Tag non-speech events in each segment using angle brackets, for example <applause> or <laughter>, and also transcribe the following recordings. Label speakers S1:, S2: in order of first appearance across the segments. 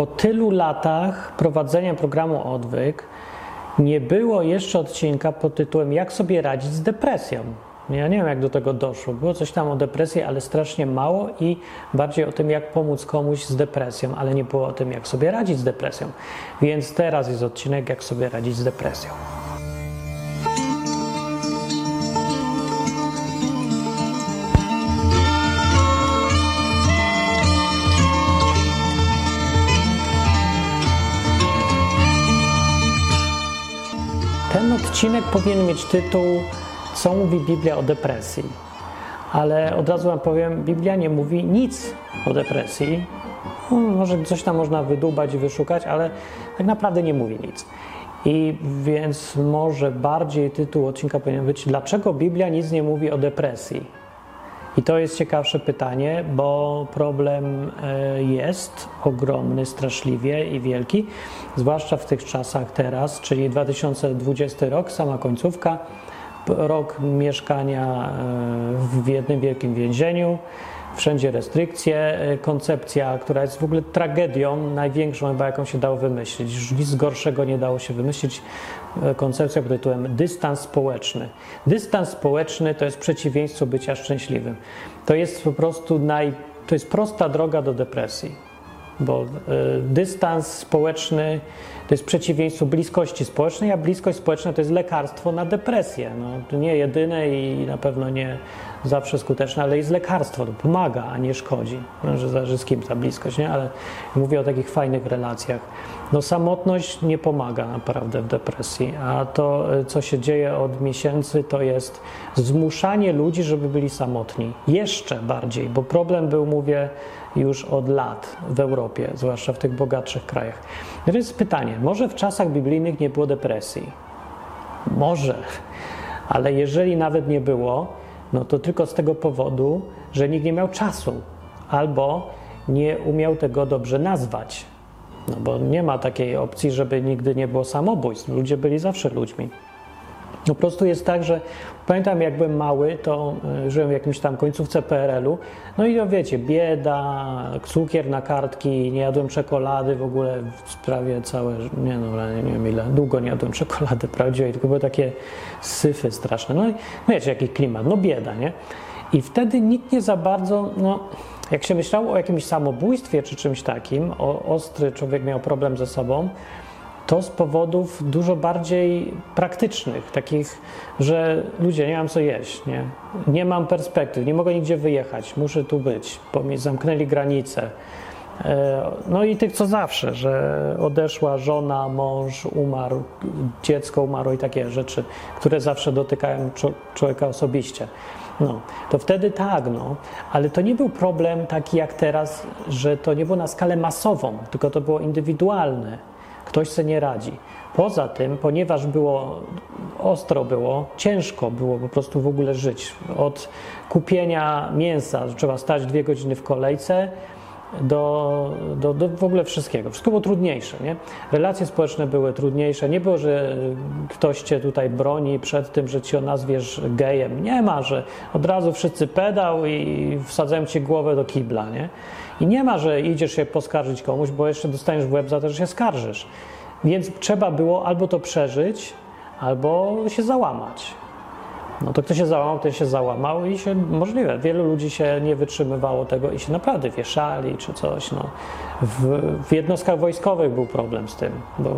S1: po tylu latach prowadzenia programu Odwyk nie było jeszcze odcinka pod tytułem Jak sobie radzić z depresją. Ja nie wiem, jak do tego doszło. Było coś tam o depresji, ale strasznie mało i bardziej o tym, jak pomóc komuś z depresją, ale nie było o tym, jak sobie radzić z depresją. Więc teraz jest odcinek, jak sobie radzić z depresją. Odcinek powinien mieć tytuł Co mówi Biblia o depresji? Ale od razu Wam powiem, Biblia nie mówi nic o depresji. No, może coś tam można wydubać i wyszukać, ale tak naprawdę nie mówi nic. I więc może bardziej tytuł odcinka powinien być Dlaczego Biblia nic nie mówi o depresji? I to jest ciekawsze pytanie, bo problem e, jest ogromny, straszliwie i wielki, zwłaszcza w tych czasach teraz, czyli 2020 rok, sama końcówka, rok mieszkania e, w jednym wielkim więzieniu, wszędzie restrykcje, e, koncepcja, która jest w ogóle tragedią największą, chyba jaką się dało wymyślić. Już nic gorszego nie dało się wymyślić. Koncepcja pod tytułem dystans społeczny. Dystans społeczny to jest przeciwieństwo bycia szczęśliwym. To jest po prostu naj, to jest prosta droga do depresji, bo y, dystans społeczny to jest przeciwieństwo bliskości społecznej, a bliskość społeczna to jest lekarstwo na depresję. No, to nie jedyne i na pewno nie zawsze skuteczne, ale jest lekarstwo, to pomaga, a nie szkodzi. No, że zależy z kim ta bliskość, nie? ale mówię o takich fajnych relacjach. No samotność nie pomaga naprawdę w depresji, a to, co się dzieje od miesięcy, to jest zmuszanie ludzi, żeby byli samotni. Jeszcze bardziej, bo problem był, mówię, już od lat w Europie, zwłaszcza w tych bogatszych krajach. No więc pytanie, może w czasach biblijnych nie było depresji? Może, ale jeżeli nawet nie było, no to tylko z tego powodu, że nikt nie miał czasu albo nie umiał tego dobrze nazwać. No bo nie ma takiej opcji, żeby nigdy nie było samobójstw. Ludzie byli zawsze ludźmi. Po prostu jest tak, że pamiętam, jak byłem mały, to e, żyłem w jakimś tam końcówce PRL-u. No i wiecie, bieda, cukier na kartki, nie jadłem czekolady w ogóle prawie całe, nie no, nie wiem ile, długo nie jadłem czekolady <laughs> prawdziwej, tylko były takie syfy straszne. No i no wiecie, jaki klimat, no bieda, nie? I wtedy nikt nie za bardzo, no jak się myślało o jakimś samobójstwie czy czymś takim, o, ostry człowiek miał problem ze sobą, to z powodów dużo bardziej praktycznych, takich, że ludzie, nie mam co jeść, nie, nie mam perspektyw, nie mogę nigdzie wyjechać, muszę tu być, bo mi zamknęli granice. E, no i tych co zawsze, że odeszła żona, mąż umarł, dziecko umarło i takie rzeczy, które zawsze dotykają człowieka osobiście. No, to wtedy tak, no, ale to nie był problem taki jak teraz, że to nie było na skalę masową, tylko to było indywidualne. Ktoś sobie nie radzi. Poza tym, ponieważ było ostro było, ciężko było po prostu w ogóle żyć. Od kupienia mięsa trzeba stać dwie godziny w kolejce, do, do, do w ogóle wszystkiego. Wszystko było trudniejsze. Nie? Relacje społeczne były trudniejsze. Nie było, że ktoś cię tutaj broni przed tym, że cię nazwiesz gejem. Nie ma, że od razu wszyscy pedał i wsadzają ci głowę do kibla. Nie? I nie ma, że idziesz się poskarżyć komuś, bo jeszcze dostaniesz w łeb za to, że się skarżysz. Więc trzeba było albo to przeżyć, albo się załamać. No to kto się załamał, ten się załamał i się możliwe. Wielu ludzi się nie wytrzymywało tego i się naprawdę wieszali czy coś. No. W, w jednostkach wojskowych był problem z tym, bo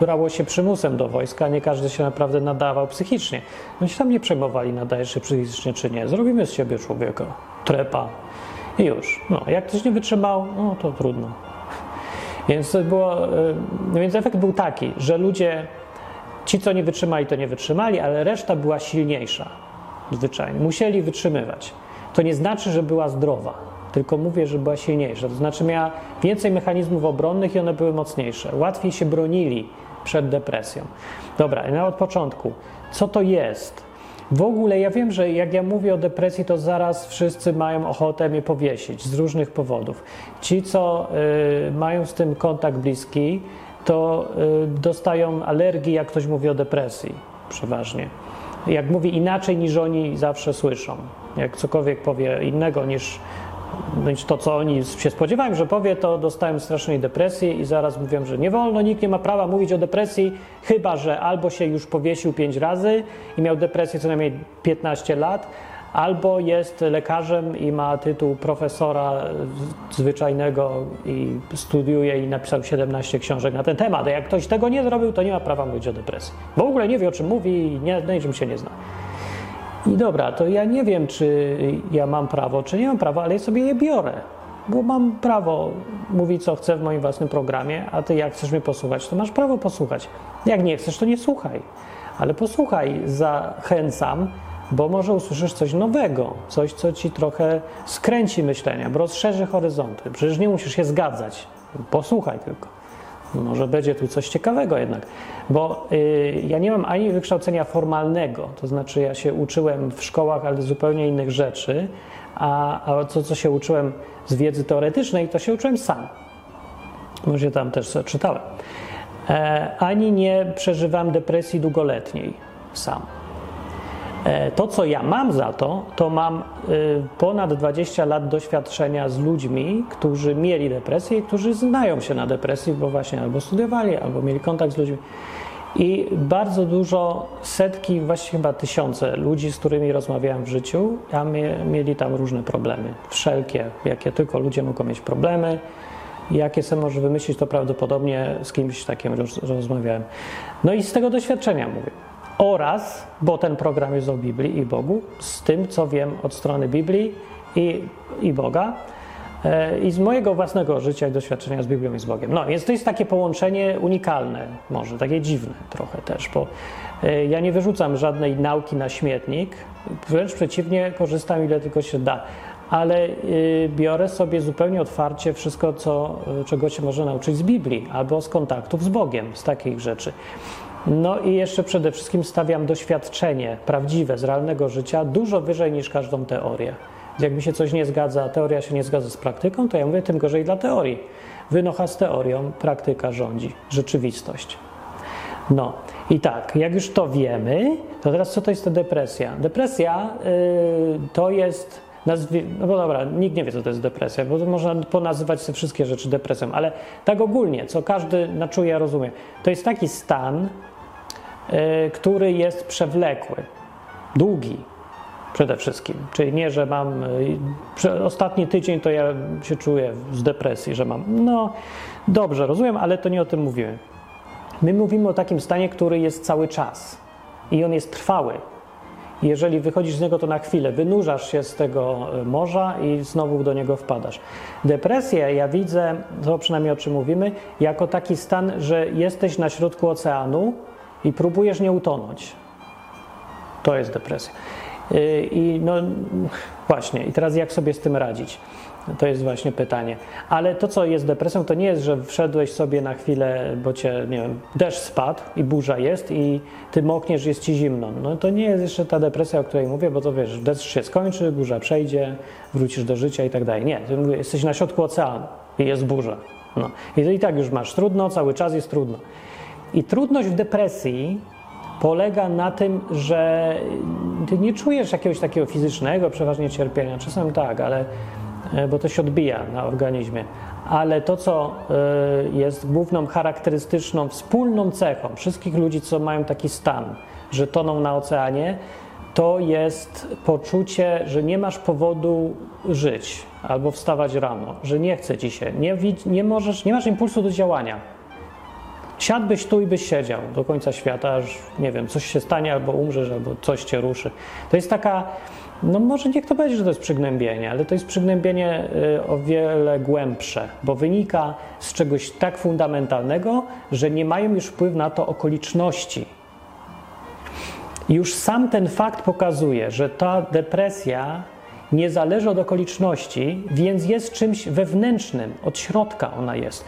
S1: brało się przymusem do wojska, nie każdy się naprawdę nadawał psychicznie. No się tam nie przejmowali, nadajesz się psychicznie czy nie. Zrobimy z siebie człowieka, trepa i już. No, jak ktoś nie wytrzymał, no to trudno. Więc, to było, y, więc efekt był taki, że ludzie Ci, co nie wytrzymali, to nie wytrzymali, ale reszta była silniejsza. Zwyczajnie. Musieli wytrzymywać. To nie znaczy, że była zdrowa, tylko mówię, że była silniejsza. To znaczy miała więcej mechanizmów obronnych i one były mocniejsze. Łatwiej się bronili przed depresją. Dobra, na od początku. Co to jest? W ogóle ja wiem, że jak ja mówię o depresji, to zaraz wszyscy mają ochotę mnie powiesić z różnych powodów. Ci, co y, mają z tym kontakt bliski, to y, dostają alergii, jak ktoś mówi o depresji, przeważnie. Jak mówi inaczej niż oni zawsze słyszą. Jak cokolwiek powie innego niż niż to, co oni się spodziewałem, że powie, to dostałem strasznej depresji i zaraz mówią, że nie wolno, nikt nie ma prawa mówić o depresji, chyba że albo się już powiesił pięć razy i miał depresję co najmniej 15 lat, albo jest lekarzem i ma tytuł profesora zwyczajnego i studiuje i napisał 17 książek na ten temat. A jak ktoś tego nie zrobił, to nie ma prawa mówić o depresji. W ogóle nie wie, o czym mówi i nie, na niczym się nie zna. I dobra, to ja nie wiem, czy ja mam prawo, czy nie mam prawa, ale ja sobie je biorę, bo mam prawo mówić, co chcę w moim własnym programie, a ty jak chcesz mnie posłuchać, to masz prawo posłuchać. Jak nie chcesz, to nie słuchaj, ale posłuchaj, zachęcam, bo może usłyszysz coś nowego, coś, co ci trochę skręci myślenia, bo rozszerzy horyzonty. Przecież nie musisz się zgadzać, posłuchaj tylko. Może będzie tu coś ciekawego jednak, bo y, ja nie mam ani wykształcenia formalnego, to znaczy ja się uczyłem w szkołach, ale zupełnie innych rzeczy, a, a to, co się uczyłem z wiedzy teoretycznej, to się uczyłem sam. Może tam też czytałem. E, ani nie przeżywam depresji długoletniej sam. E, to, co ja mam za to, to mam y, ponad 20 lat doświadczenia z ludźmi, którzy mieli depresję i którzy znają się na depresji, bo właśnie albo studiowali, albo mieli kontakt z ludźmi. I bardzo dużo, setki, właściwie chyba tysiące ludzi, z którymi rozmawiałem w życiu, a mieli tam różne problemy. Wszelkie, jakie tylko ludzie mogą mieć problemy. Jakie sobie może wymyślić, to prawdopodobnie z kimś takim rozmawiałem. No i z tego doświadczenia mówię oraz, bo ten program jest o Biblii i Bogu, z tym, co wiem od strony Biblii i, i Boga e, i z mojego własnego życia i doświadczenia z Biblią i z Bogiem. No, więc to jest takie połączenie unikalne, może takie dziwne trochę też, bo e, ja nie wyrzucam żadnej nauki na śmietnik, wręcz przeciwnie, korzystam ile tylko się da, ale e, biorę sobie zupełnie otwarcie wszystko, co, czego się można nauczyć z Biblii albo z kontaktów z Bogiem, z takich rzeczy. No i jeszcze przede wszystkim stawiam doświadczenie prawdziwe z realnego życia dużo wyżej niż każdą teorię. Jak mi się coś nie zgadza, teoria się nie zgadza z praktyką, to ja mówię tym gorzej dla teorii. Wynocha z teorią, praktyka rządzi, rzeczywistość. No i tak, jak już to wiemy, to teraz co to jest ta depresja? Depresja yy, to jest no bo dobra, nikt nie wie, co to jest depresja, bo można ponazywać te wszystkie rzeczy depresją, ale tak ogólnie, co każdy na czuje, rozumie, to jest taki stan, który jest przewlekły, długi przede wszystkim. Czyli nie, że mam y, ostatni tydzień to ja się czuję z depresji, że mam. No dobrze, rozumiem, ale to nie o tym mówimy. My mówimy o takim stanie, który jest cały czas i on jest trwały. Jeżeli wychodzisz z niego, to na chwilę wynurzasz się z tego y, morza i znowu do niego wpadasz. Depresję ja widzę, to przynajmniej o czym mówimy, jako taki stan, że jesteś na środku oceanu, i próbujesz nie utonąć. To jest depresja. Y, I no właśnie, i teraz jak sobie z tym radzić? To jest właśnie pytanie. Ale to, co jest depresją, to nie jest, że wszedłeś sobie na chwilę, bo cię, nie wiem, deszcz spadł i burza jest i ty mokniesz, jest ci zimno. No to nie jest jeszcze ta depresja, o której mówię, bo to wiesz, deszcz się skończy, burza przejdzie, wrócisz do życia i tak dalej. Nie, mówię, jesteś na środku oceanu i jest burza. No. I i tak już masz trudno, cały czas jest trudno. I trudność w depresji polega na tym, że ty nie czujesz jakiegoś takiego fizycznego przeważnie cierpienia. Czasem tak, ale e, bo to się odbija na organizmie. Ale to, co e, jest główną charakterystyczną, wspólną cechą wszystkich ludzi, co mają taki stan, że toną na oceanie, to jest poczucie, że nie masz powodu żyć albo wstawać rano, że nie chce ci się, nie, nie możesz, nie masz impulsu do działania Siadłbyś tu i byś siedział do końca świata, aż nie wiem, coś się stanie, albo umrzesz, albo coś cię ruszy. To jest taka, no może niech to będzie, że to jest przygnębienie, ale to jest przygnębienie y, o wiele głębsze, bo wynika z czegoś tak fundamentalnego, że nie mają już wpływu na to okoliczności. Już sam ten fakt pokazuje, że ta depresja nie zależy od okoliczności, więc jest czymś wewnętrznym, od środka ona jest.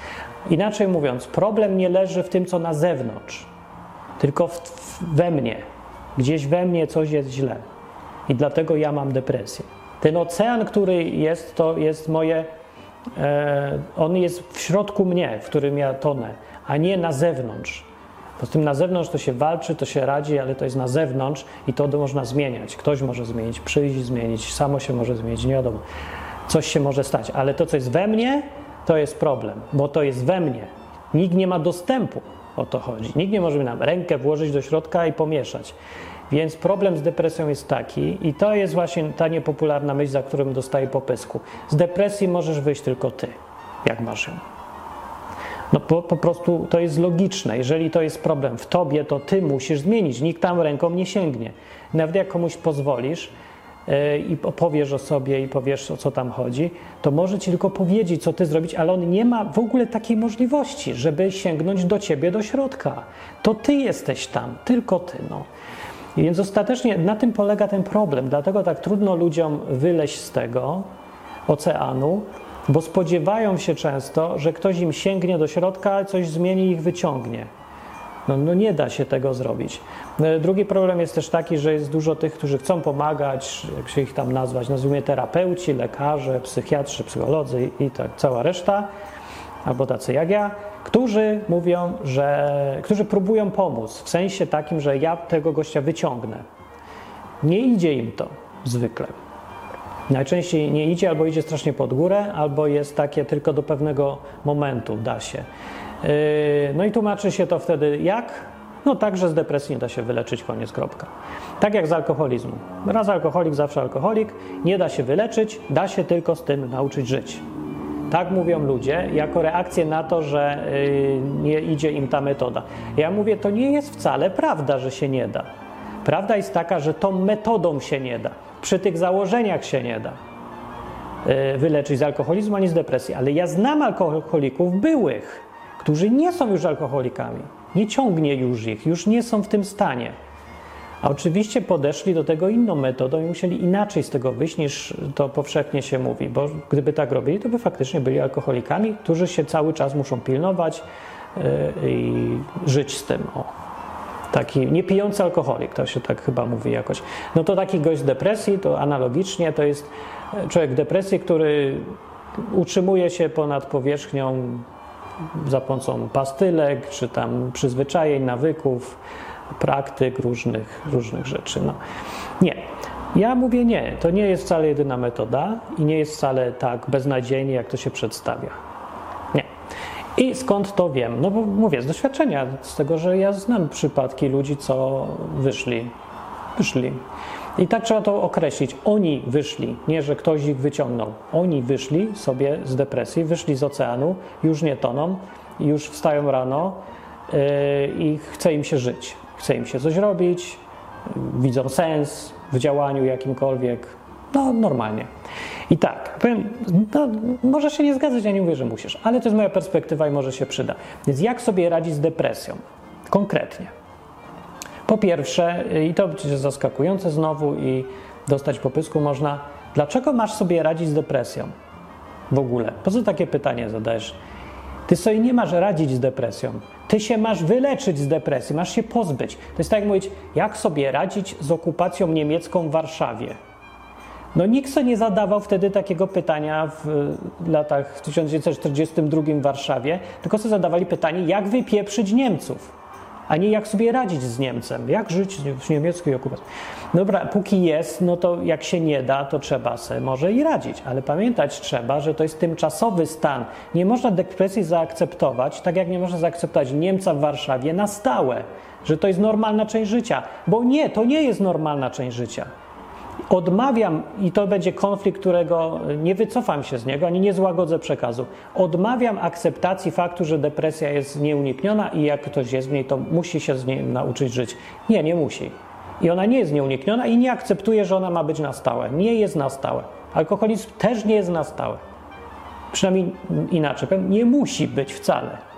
S1: Inaczej mówiąc, problem nie leży w tym, co na zewnątrz, tylko w, w, we mnie. Gdzieś we mnie coś jest źle. I dlatego ja mam depresję. Ten ocean, który jest, to jest moje. E, on jest w środku mnie, w którym ja tonę, a nie na zewnątrz. Bo z tym na zewnątrz to się walczy, to się radzi, ale to jest na zewnątrz i to można zmieniać. Ktoś może zmienić, przyjść, zmienić, samo się może zmienić, nie wiadomo. coś się może stać, ale to, co jest we mnie, to jest problem, bo to jest we mnie. Nikt nie ma dostępu, o to chodzi. Nikt nie może nam rękę włożyć do środka i pomieszać. Więc problem z depresją jest taki, i to jest właśnie ta niepopularna myśl, za którą dostaję po pysku. Z depresji możesz wyjść tylko ty, jak masz ją. No po, po, prostu to jest logiczne. Jeżeli to jest problem w tobie, to ty musisz zmienić. Nikt tam ręką nie sięgnie. Nawet jak komuś pozwolisz i opowiesz o sobie i powiesz o co tam chodzi, to może ci tylko powiedzieć, co ty zrobić, ale on nie ma w ogóle takiej możliwości, żeby sięgnąć do ciebie do środka. To ty jesteś tam, tylko ty. No. I więc ostatecznie na tym polega ten problem. Dlatego tak trudno ludziom wyleźć z tego oceanu, bo spodziewają się często, że ktoś im sięgnie do środka, coś zmieni i ich wyciągnie. No, no, nie da się tego zrobić. E, drugi problem jest też taki, że jest dużo tych, którzy chcą pomagać, jak się ich tam nazwać, nazwijmy terapeuci, lekarze, psychiatrzy, psycholodzy i tak cała reszta, albo tacy jak ja, którzy mówią, że, którzy próbują pomóc w sensie takim, że ja tego gościa wyciągnę. Nie idzie im to zwykle. Najczęściej nie idzie, albo idzie strasznie pod górę, albo jest takie tylko do pewnego momentu, da się. Yy, no i tłumaczy się to wtedy jak? No tak, że z depresji nie da się wyleczyć, koniec, kropka. Tak jak z alkoholizmu. Raz alkoholik, zawsze alkoholik. Nie da się wyleczyć, da się tylko z tym nauczyć żyć. Tak mówią ludzie, jako reakcję na to, że yy, nie idzie im ta metoda. Ja mówię, to nie jest wcale prawda, że się nie da. Prawda jest taka, że tą metodą się nie da. Przy tych założeniach się nie da yy, wyleczyć z alkoholizmu ani z depresji. Ale ja znam alkoholików byłych, którzy nie są już alkoholikami. Nie ciągnie już ich, już nie są w tym stanie. A oczywiście podeszli do tego inną metodą i musieli inaczej z tego wyjść, niż to powszechnie się mówi, bo gdyby tak robili, to by faktycznie byli alkoholikami, którzy się cały czas muszą pilnować yy, i żyć z tym. O. Taki niepijący alkoholik, to się tak chyba mówi jakoś. No to taki gość z depresji, to analogicznie to jest człowiek w depresji, który utrzymuje się ponad powierzchnią za pomocą pastylek, czy tam przyzwyczajeń, nawyków, praktyk, różnych, różnych rzeczy. No. Nie. Ja mówię nie, to nie jest wcale jedyna metoda i nie jest wcale tak beznadziejnie, jak to się przedstawia. Nie. I skąd to wiem? No bo mówię z doświadczenia, z tego, że ja znam przypadki ludzi, co wyszli. Wyszli. I tak trzeba to określić. Oni wyszli, nie że ktoś ich wyciągnął. Oni wyszli sobie z depresji, wyszli z oceanu, już nie toną, już wstają rano yy, i chce im się żyć chce im się coś robić, widzą sens w działaniu jakimkolwiek, no normalnie. I tak, powiem, no, może się nie zgadzać, ja nie mówię, że musisz, ale to jest moja perspektywa i może się przyda. Więc jak sobie radzić z depresją? Konkretnie. Po pierwsze, i to będzie zaskakujące znowu i dostać popysku można, dlaczego masz sobie radzić z depresją? W ogóle. Po co takie pytanie zadajesz? Ty sobie nie masz radzić z depresją. Ty się masz wyleczyć z depresji, masz się pozbyć. To jest tak jak mówić, jak sobie radzić z okupacją niemiecką w Warszawie. No nikt sobie nie zadawał wtedy takiego pytania w latach w 1942 w Warszawie, tylko sobie zadawali pytanie, jak wypieprzyć Niemców a nie jak sobie radzić z Niemcem, jak żyć w niemieckiej okupacji. Dobra, póki jest, no to jak się nie da, to trzeba sobie może i radzić, ale pamiętać trzeba, że to jest tymczasowy stan. Nie można depresji zaakceptować, tak jak nie można zaakceptować Niemca w Warszawie na stałe, że to jest normalna część życia, bo nie, to nie jest normalna część życia. Odmawiam, i to będzie konflikt, którego nie wycofam się z niego, ani nie złagodzę przekazu. Odmawiam akceptacji faktu, że depresja jest nieunikniona i jak ktoś jest w niej, to musi się z niej nauczyć żyć. Nie, nie musi. I ona nie jest nieunikniona i nie akceptuje, że ona ma być na stałe. Nie jest na stałe. Alkoholizm też nie jest na stałe. Przynajmniej inaczej powiem, nie musi być wcale.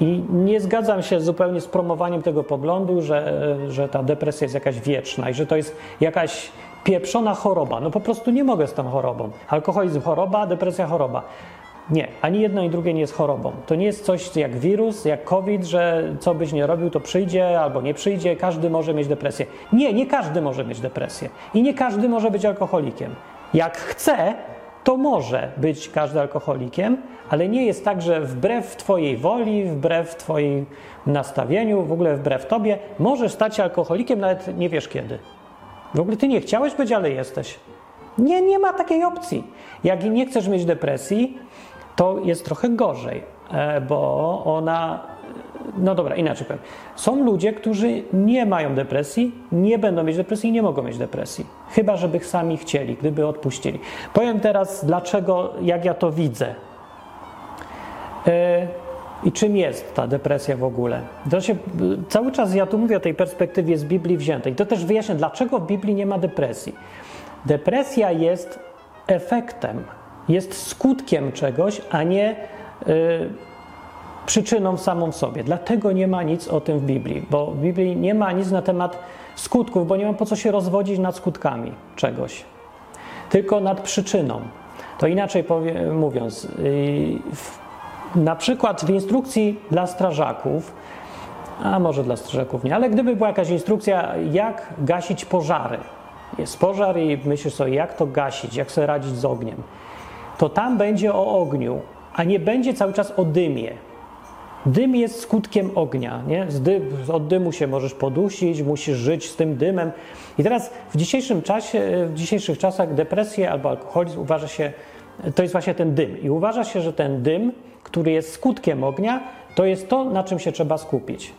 S1: I nie zgadzam się zupełnie z promowaniem tego poglądu, że, że ta depresja jest jakaś wieczna i że to jest jakaś pieprzona choroba. No po prostu nie mogę z tą chorobą. Alkoholizm choroba, depresja choroba. Nie, ani jedno, ani drugie nie jest chorobą. To nie jest coś jak wirus, jak COVID, że co byś nie robił, to przyjdzie albo nie przyjdzie, każdy może mieć depresję. Nie, nie każdy może mieć depresję. I nie każdy może być alkoholikiem. Jak chce, to może być każdy alkoholikiem, ale nie jest tak, że wbrew Twojej woli, wbrew Twoim nastawieniu, w ogóle wbrew Tobie, możesz stać się alkoholikiem, nawet nie wiesz kiedy. W ogóle Ty nie chciałeś być, ale jesteś. Nie, nie ma takiej opcji. Jak nie chcesz mieć depresji, to jest trochę gorzej, e, bo ona. No dobra, inaczej powiem. Są ludzie, którzy nie mają depresji, nie będą mieć depresji i nie mogą mieć depresji. Chyba, żeby sami chcieli, gdyby odpuścili. Powiem teraz, dlaczego, jak ja to widzę. E, I czym jest ta depresja w ogóle? Się, cały czas ja tu mówię o tej perspektywie z Biblii wziętej. To też wyjaśnię, dlaczego w Biblii nie ma depresji. Depresja jest efektem, jest skutkiem czegoś, a nie y, przyczyną samą w sobie. Dlatego nie ma nic o tym w Biblii, bo w Biblii nie ma nic na temat skutków, bo nie ma po co się rozwodzić nad skutkami czegoś, tylko nad przyczyną. To inaczej powie, mówiąc, y, na przykład w instrukcji dla strażaków, a może dla strażaków nie, ale gdyby była jakaś instrukcja, jak gasić pożary, jest pożar i myślisz sobie, jak to gasić, jak sobie radzić z ogniem, to tam będzie o ogniu, a nie będzie cały czas o dymie. Dym jest skutkiem ognia. Nie? Dym, od dymu się możesz podusić, musisz żyć z tym dymem. I teraz w dzisiejszym czasie, w dzisiejszych czasach depresję albo alkoholizm uważa się, to jest właśnie ten dym. I uważa się, że ten dym, który jest skutkiem ognia, to jest to, na czym się trzeba skupić.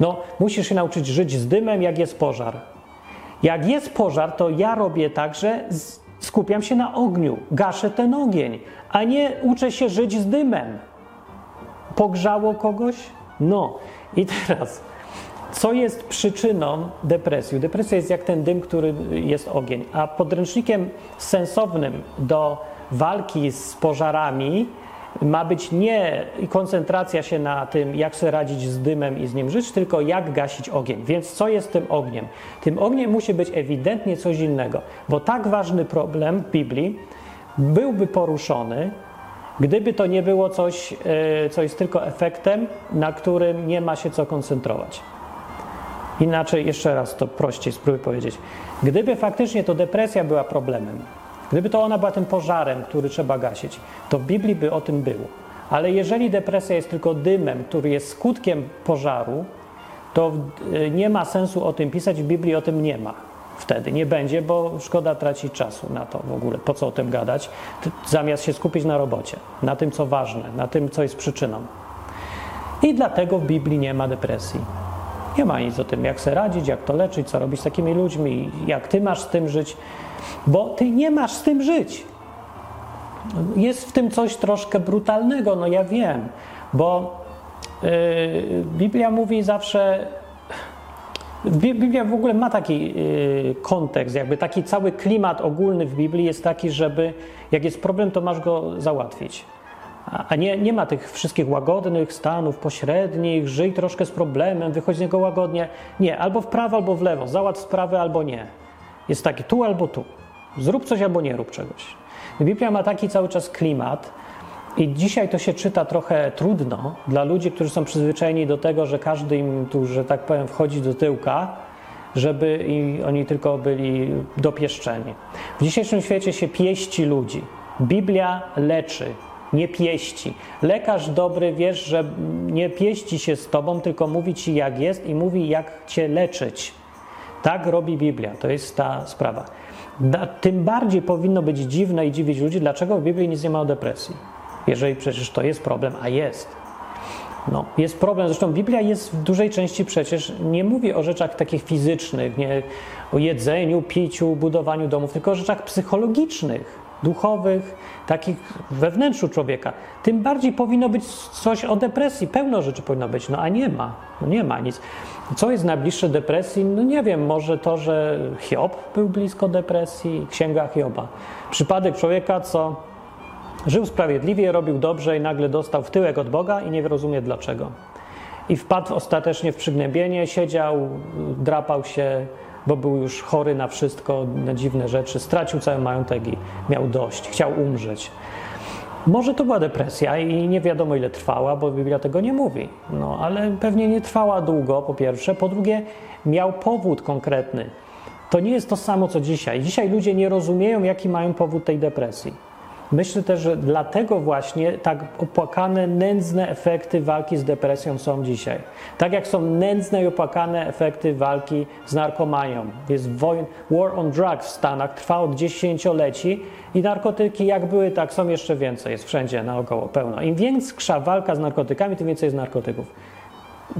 S1: No, musisz się nauczyć żyć z dymem, jak jest pożar. Jak jest pożar, to ja robię tak, że skupiam się na ogniu, gaszę ten ogień, a nie uczę się żyć z dymem. Pogrzało kogoś? No. I teraz, co jest przyczyną depresji? Depresja jest jak ten dym, który jest ogień, a podręcznikiem sensownym do walki z pożarami ma być nie koncentracja się na tym, jak sobie radzić z dymem i z nim żyć, tylko jak gasić ogień. Więc co jest tym ogniem? Tym ogniem musi być ewidentnie coś innego, bo tak ważny problem Biblii byłby poruszony, gdyby to nie było coś, e, co jest tylko efektem, na którym nie ma się co koncentrować. Inaczej, jeszcze raz to prościej spróbuję powiedzieć. Gdyby faktycznie to depresja była problemem, Gdyby to ona była tym pożarem, który trzeba gasić, to w Biblii by o tym było. Ale jeżeli depresja jest tylko dymem, który jest skutkiem pożaru, to y, nie ma sensu o tym pisać, w Biblii o tym nie ma. Wtedy nie będzie, bo szkoda tracić czasu na to w ogóle. Po co o tym gadać? Zamiast się skupić na robocie, na tym, co ważne, na tym, co jest przyczyną. I dlatego w Biblii nie ma depresji. Nie ma nic o tym, jak sobie radzić, jak to leczyć, co robić z takimi ludźmi, jak ty masz z tym żyć bo ty nie masz z tym żyć. Jest w tym coś troszkę brutalnego, no ja wiem, bo yy, Biblia mówi zawsze. Biblia w ogóle ma taki yy, kontekst, jakby taki cały klimat ogólny w Biblii jest taki, żeby jak jest problem, to masz go załatwić. A nie, nie ma tych wszystkich łagodnych stanów pośrednich, żyj troszkę z problemem, wychodź z niego łagodnie. Nie, albo w prawo, albo w lewo, załatw sprawę, albo nie. Jest taki tu albo tu. Zrób coś albo nie rób czegoś. Biblia ma taki cały czas klimat, i dzisiaj to się czyta trochę trudno dla ludzi, którzy są przyzwyczajeni do tego, że każdy im tu, że tak powiem, wchodzi do tyłka, żeby oni tylko byli dopieszczeni. W dzisiejszym świecie się pieści ludzi. Biblia leczy, nie pieści. Lekarz dobry wiesz, że nie pieści się z tobą, tylko mówi ci jak jest i mówi jak cię leczyć. Tak robi Biblia, to jest ta sprawa. Tym bardziej powinno być dziwne i dziwić ludzi, dlaczego w Biblii nic nie ma o depresji. Jeżeli przecież to jest problem, a jest. No, jest problem. Zresztą Biblia jest w dużej części przecież nie mówi o rzeczach takich fizycznych, nie o jedzeniu, piciu, budowaniu domów, tylko o rzeczach psychologicznych, duchowych, takich we wnętrzu człowieka. Tym bardziej powinno być coś o depresji. Pełno rzeczy powinno być, no a nie ma. No nie ma nic. Co jest najbliższe depresji? No nie wiem, może to, że Hiob był blisko depresji, księga Hioba. Przypadek człowieka, co żył sprawiedliwie, robił dobrze i nagle dostał w tyłek od Boga i nie rozumie dlaczego. I wpadł ostatecznie w przygnębienie, siedział, drapał się, bo był już chory na wszystko, na dziwne rzeczy, stracił cały majątek i miał dość, chciał umrzeć. Może to była depresja i nie wiadomo ile trwała, bo Biblia tego nie mówi. No, ale pewnie nie trwała długo, po pierwsze. Po drugie, miał powód konkretny. To nie jest to samo co dzisiaj. Dzisiaj ludzie nie rozumieją, jaki mają powód tej depresji. Myślę też, że dlatego właśnie tak opłakane, nędzne efekty walki z depresją są dzisiaj. Tak jak są nędzne i opłakane efekty walki z narkomanią. Jest wojn, war on drugs w Stanach, trwa od dziesięcioleci i narkotyki jak były, tak są jeszcze więcej. Jest wszędzie naokoło pełno. Im większa walka z narkotykami, tym więcej jest narkotyków.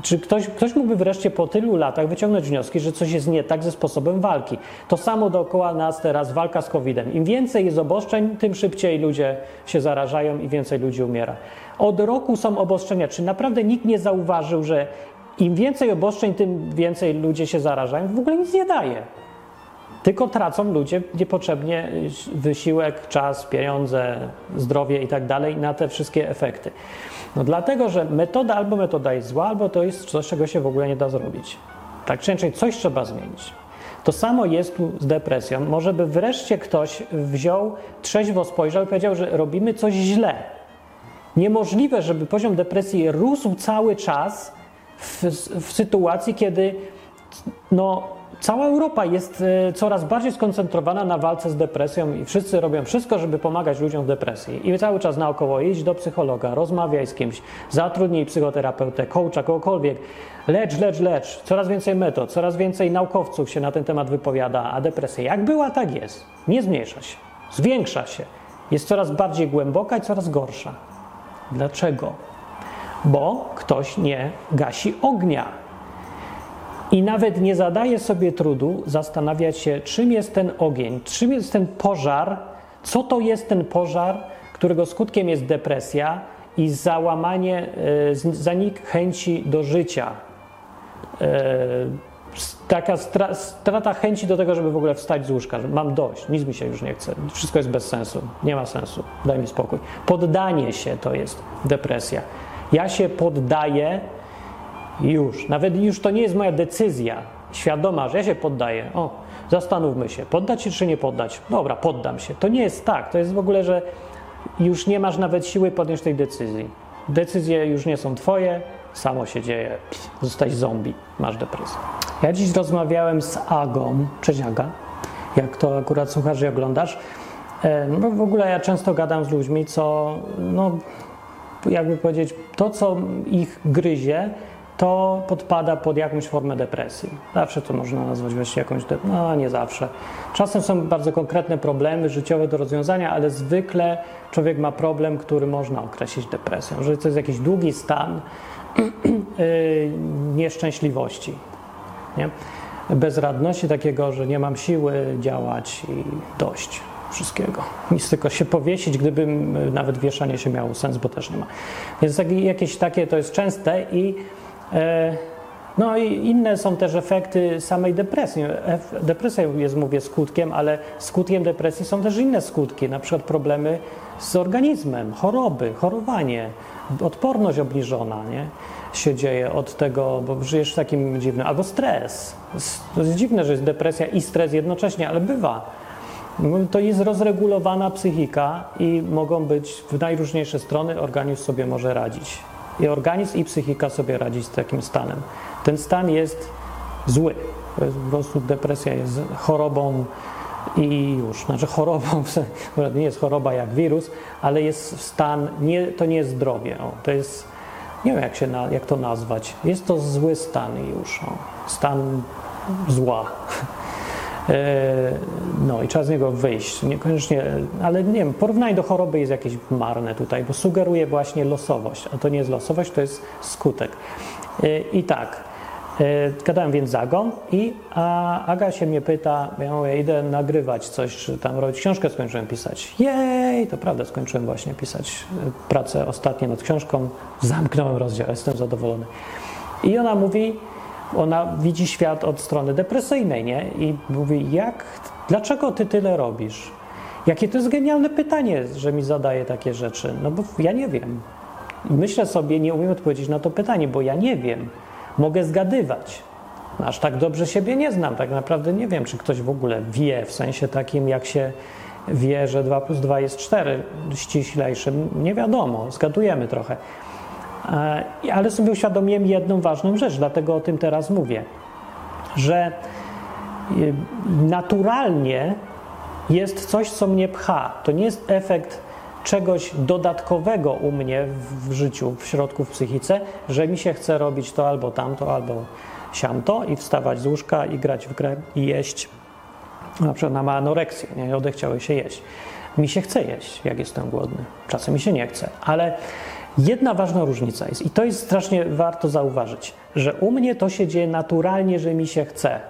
S1: Czy ktoś, ktoś mógłby wreszcie po tylu latach wyciągnąć wnioski, że coś jest nie tak ze sposobem walki? To samo dookoła nas teraz walka z COVID-em. Im więcej jest obostrzeń, tym szybciej ludzie się zarażają i więcej ludzi umiera. Od roku są obostrzenia. Czy naprawdę nikt nie zauważył, że im więcej obostrzeń, tym więcej ludzie się zarażają? W ogóle nic nie daje. Tylko tracą ludzie niepotrzebnie wysiłek, czas, pieniądze, zdrowie i tak dalej na te wszystkie efekty. No dlatego, że metoda albo metoda jest zła, albo to jest coś, czego się w ogóle nie da zrobić. Tak czy inaczej, coś trzeba zmienić. To samo jest tu z depresją. Może by wreszcie ktoś wziął, trzeźwo spojrzał i powiedział, że robimy coś źle. Niemożliwe, żeby poziom depresji rósł cały czas w, w sytuacji, kiedy no, cała Europa jest e, coraz bardziej skoncentrowana na walce z depresją i wszyscy robią wszystko, żeby pomagać ludziom w depresji. I cały czas naokoło idź do psychologa, rozmawiaj z kimś, zatrudnij psychoterapeutę, coacha, kogokolwiek. Lecz, lecz, lecz. Coraz więcej metod, coraz więcej naukowców się na ten temat wypowiada, a depresja jak była, tak jest. Nie zmniejsza się, zwiększa się. Jest coraz bardziej głęboka i coraz gorsza. Dlaczego? Bo ktoś nie gasi ognia i nawet nie zadaje sobie trudu zastanawiać się, czym jest ten ogień, czym jest ten pożar, co to jest ten pożar, którego skutkiem jest depresja i załamanie, e, zanik chęci do życia. E, taka strata chęci do tego, żeby w ogóle wstać z łóżka, że mam dość, nic mi się już nie chce, wszystko jest bez sensu, nie ma sensu, daj mi spokój. Poddanie się to jest depresja. Ja się poddaję już. Nawet już to nie jest moja decyzja świadoma, że ja się poddaję. O, zastanówmy się, poddać się czy nie poddać. Dobra, poddam się. To nie jest tak. To jest w ogóle, że już nie masz nawet siły podjąć tej decyzji. Decyzje już nie są twoje, samo się dzieje. Zostać zombie, masz depresję. Ja dziś rozmawiałem z Agą. Cześć Aga. Jak to akurat słuchasz i oglądasz. E, no w ogóle ja często gadam z ludźmi, co, no, jakby powiedzieć, to, co ich gryzie, to podpada pod jakąś formę depresji. Zawsze to można nazwać właśnie jakąś, no nie zawsze. Czasem są bardzo konkretne problemy życiowe do rozwiązania, ale zwykle człowiek ma problem, który można określić depresją, że to jest jakiś długi stan <clears throat> yy, nieszczęśliwości, nie? bezradności takiego, że nie mam siły działać i dość wszystkiego. Nic tylko się powiesić, gdybym nawet wieszanie się miało sens, bo też nie ma. Więc jakieś takie to jest częste i no i inne są też efekty samej depresji. Depresja jest, mówię, skutkiem, ale skutkiem depresji są też inne skutki, na przykład problemy z organizmem, choroby, chorowanie, odporność obniżona, nie? się dzieje od tego, bo żyjesz w takim dziwnym, albo stres. To jest dziwne, że jest depresja i stres jednocześnie, ale bywa. To jest rozregulowana psychika i mogą być w najróżniejsze strony, organizm sobie może radzić. I organizm i psychika sobie radzi z takim stanem. Ten stan jest zły. Po prostu depresja jest chorobą i już. Znaczy chorobą, <laughs> nie jest choroba jak wirus, ale jest stan, nie, to nie jest zdrowie. O, to jest, nie wiem jak, się na, jak to nazwać. Jest to zły stan już. O, stan zła. <laughs> E, no i trzeba z niego wyjść. Niekoniecznie, ale nie wiem, porównanie do choroby jest jakieś marne tutaj, bo sugeruje właśnie losowość, a to nie jest losowość, to jest skutek. E, I tak, e, gadałem więc z Agą i a Aga się mnie pyta, ja mówię, idę nagrywać coś, czy tam robić książkę, skończyłem pisać. Jej, to prawda, skończyłem właśnie pisać pracę ostatnio nad książką, zamknąłem rozdział, jestem zadowolony. I ona mówi, ona widzi świat od strony depresyjnej, nie? I mówi, jak, dlaczego ty tyle robisz? Jakie to jest genialne pytanie, że mi zadaje takie rzeczy. No bo ja nie wiem. Myślę sobie, nie umiem odpowiedzieć na to pytanie, bo ja nie wiem. Mogę zgadywać. Aż tak dobrze siebie nie znam. Tak naprawdę nie wiem, czy ktoś w ogóle wie, w sensie takim, jak się wie, że 2 plus 2 jest 4, ściślejszym. Nie wiadomo, zgadujemy trochę. E, ale sobie uświadomiłem jedną ważną rzecz, dlatego o tym teraz mówię, że y, naturalnie jest coś, co mnie pcha. To nie jest efekt czegoś dodatkowego u mnie w życiu, w środku, w psychice, że mi się chce robić to albo tamto, albo siamto i wstawać z łóżka i grać w grę i jeść. Na przykład na ma anoreksję, nie odechciały się jeść. Mi się chce jeść, jak jestem głodny. Czasem mi się nie chce, ale jedna ważna różnica jest, i to jest strasznie warto zauważyć, że u mnie to się dzieje naturalnie, że mi się chce.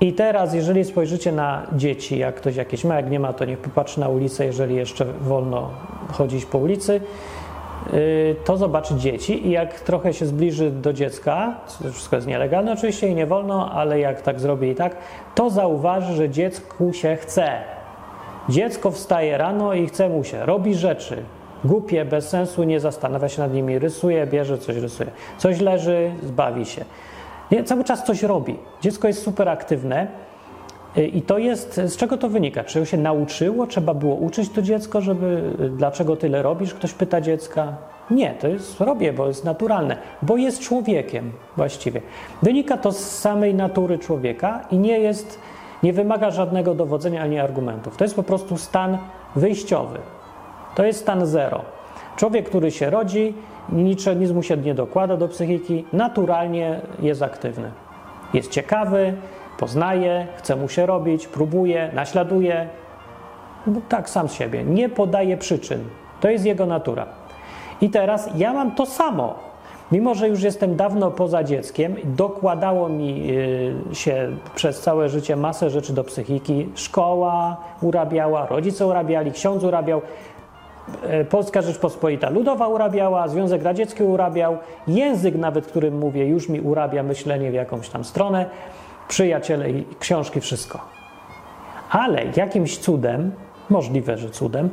S1: I teraz, jeżeli spojrzycie na dzieci, jak ktoś jakieś ma, jak nie ma, to niech popatrzy na ulicę, jeżeli jeszcze wolno chodzić po ulicy, yy, to zobaczy dzieci i jak trochę się zbliży do dziecka, to wszystko jest nielegalne oczywiście i nie wolno, ale jak tak zrobi i tak, to zauważy, że dziecku się chce. Dziecko wstaje rano i chce mu się, robi rzeczy, głupie, bez sensu, nie zastanawia się nad nimi, rysuje, bierze coś, rysuje. Coś leży, zbawi się. Nie, cały czas coś robi. Dziecko jest super aktywne y, i to jest, z czego to wynika? Czy się nauczyło? Trzeba było uczyć to dziecko, żeby, y, dlaczego tyle robisz? Ktoś pyta dziecka. Nie, to jest, robię, bo jest naturalne, bo jest człowiekiem właściwie. Wynika to z samej natury człowieka i nie jest, nie wymaga żadnego dowodzenia ani argumentów. To jest po prostu stan wyjściowy. To jest stan zero. Człowiek, który się rodzi, nic, nic mu się nie dokłada do psychiki, naturalnie jest aktywny. Jest ciekawy, poznaje, chce mu się robić, próbuje, naśladuje. No, tak sam z siebie. Nie podaje przyczyn. To jest jego natura. I teraz ja mam to samo. Mimo, że już jestem dawno poza dzieckiem, dokładało mi y, się przez całe życie masę rzeczy do psychiki. Szkoła urabiała, rodzice urabiali, ksiądz urabiał. E, Polska Rzeczpospolita Ludowa urabiała, Związek Radziecki urabiał, język nawet, którym mówię, już mi urabia myślenie w jakąś tam stronę, przyjaciele i książki, wszystko. Ale jakimś cudem, możliwe, że cudem,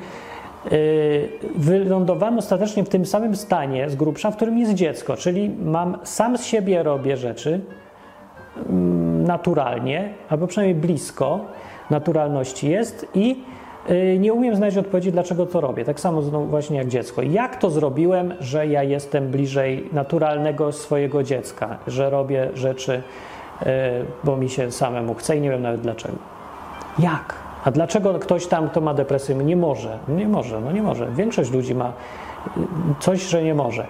S1: yy, wylądowałem ostatecznie w tym samym stanie z grubsza, w którym jest dziecko, czyli mam sam z siebie robię rzeczy mm, naturalnie, albo przynajmniej blisko naturalności jest i nie umiem znaleźć odpowiedzi, dlaczego to robię. Tak samo właśnie jak dziecko. Jak to zrobiłem, że ja jestem bliżej naturalnego swojego dziecka, że robię rzeczy, y, bo mi się samemu chce i nie wiem nawet dlaczego. Jak? A dlaczego ktoś tam, kto ma depresję, nie może? Nie może, no nie może. Większość ludzi ma y, coś, że nie może.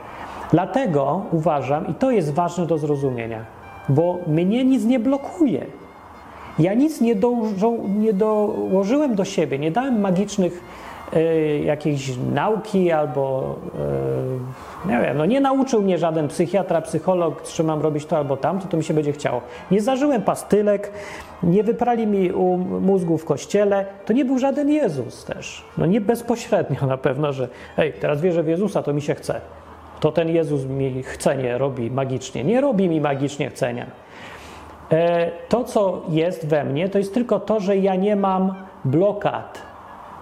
S1: Dlatego uważam, i to jest ważne do zrozumienia, bo mnie nic nie blokuje. Ja nic nie, nie dołożyłem do siebie, nie dałem magicznych y, jakiejś nauki albo y, nie wiem, no nie nauczył mnie żaden psychiatra, psycholog, czy mam robić to albo tamto, to mi się będzie chciało. Nie zażyłem pastylek, nie wyprali mi u mózgu w kościele, to nie był żaden Jezus też. No nie bezpośrednio na pewno, że hej, teraz wierzę w Jezusa, to mi się chce. To ten Jezus mi chcenie robi magicznie. Nie robi mi magicznie chcenia. E, to, co jest we mnie, to jest tylko to, że ja nie mam blokad.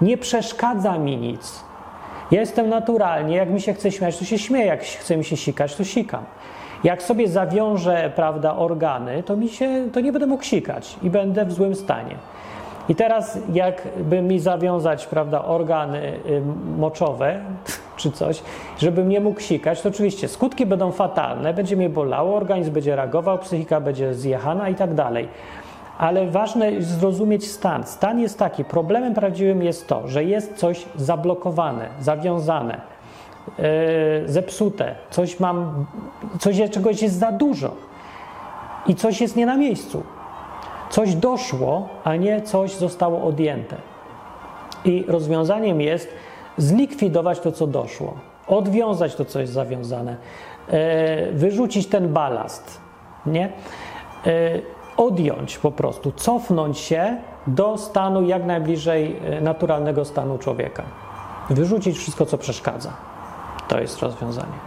S1: Nie przeszkadza mi nic. Ja jestem naturalnie, jak mi się chce śmiać, to się śmieję, jak chce mi się sikać, to sikam. Jak sobie zawiążę, prawda, organy, to mi się, to nie będę mógł sikać i będę w złym stanie. I teraz, jakby mi zawiązać, prawda, organy y, moczowe <laughs> czy coś, żebym nie mógł sikać, to oczywiście skutki będą fatalne, będzie mnie bolało, organizm będzie reagował, psychika będzie zjechana i tak dalej. Ale ważne jest zrozumieć stan. Stan jest taki, problemem prawdziwym jest to, że jest coś zablokowane, zawiązane, yy, zepsute, coś mam, coś, czegoś jest za dużo i coś jest nie na miejscu. Coś doszło, a nie coś zostało odjęte. I rozwiązaniem jest zlikwidować to, co doszło, odwiązać to, co jest zawiązane, e, wyrzucić ten balast, nie? E, odjąć po prostu, cofnąć się do stanu jak najbliżej e, naturalnego stanu człowieka. Wyrzucić wszystko, co przeszkadza. To jest rozwiązanie.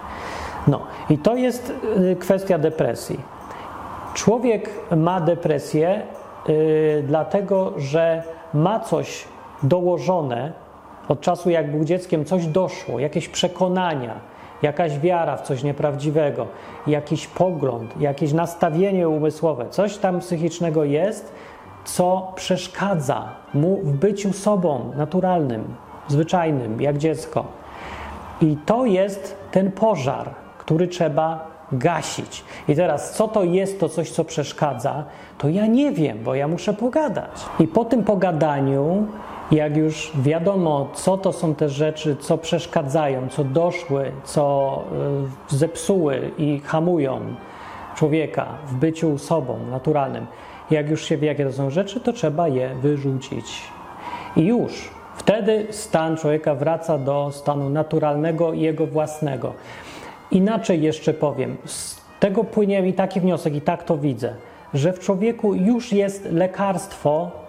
S1: No i to jest kwestia depresji. Człowiek ma depresję yy, dlatego, że ma coś dołożone od czasu, jak był dzieckiem, coś doszło, jakieś przekonania, jakaś wiara w coś nieprawdziwego, jakiś pogląd, jakieś nastawienie umysłowe, coś tam psychicznego jest, co przeszkadza mu w byciu sobą naturalnym, zwyczajnym, jak dziecko. I to jest ten pożar, który trzeba gasić. I teraz, co to jest to coś, co przeszkadza, to ja nie wiem, bo ja muszę pogadać. I po tym pogadaniu Jak już wiadomo, co to są te rzeczy, co przeszkadzają, co doszły, co y, zepsuły i hamują człowieka w byciu sobą naturalnym, jak już się wie, jakie to są rzeczy, to trzeba je wyrzucić. I już wtedy stan człowieka wraca do stanu naturalnego i jego własnego. Inaczej jeszcze powiem, z tego płynie mi taki wniosek, i tak to widzę, że w człowieku już jest lekarstwo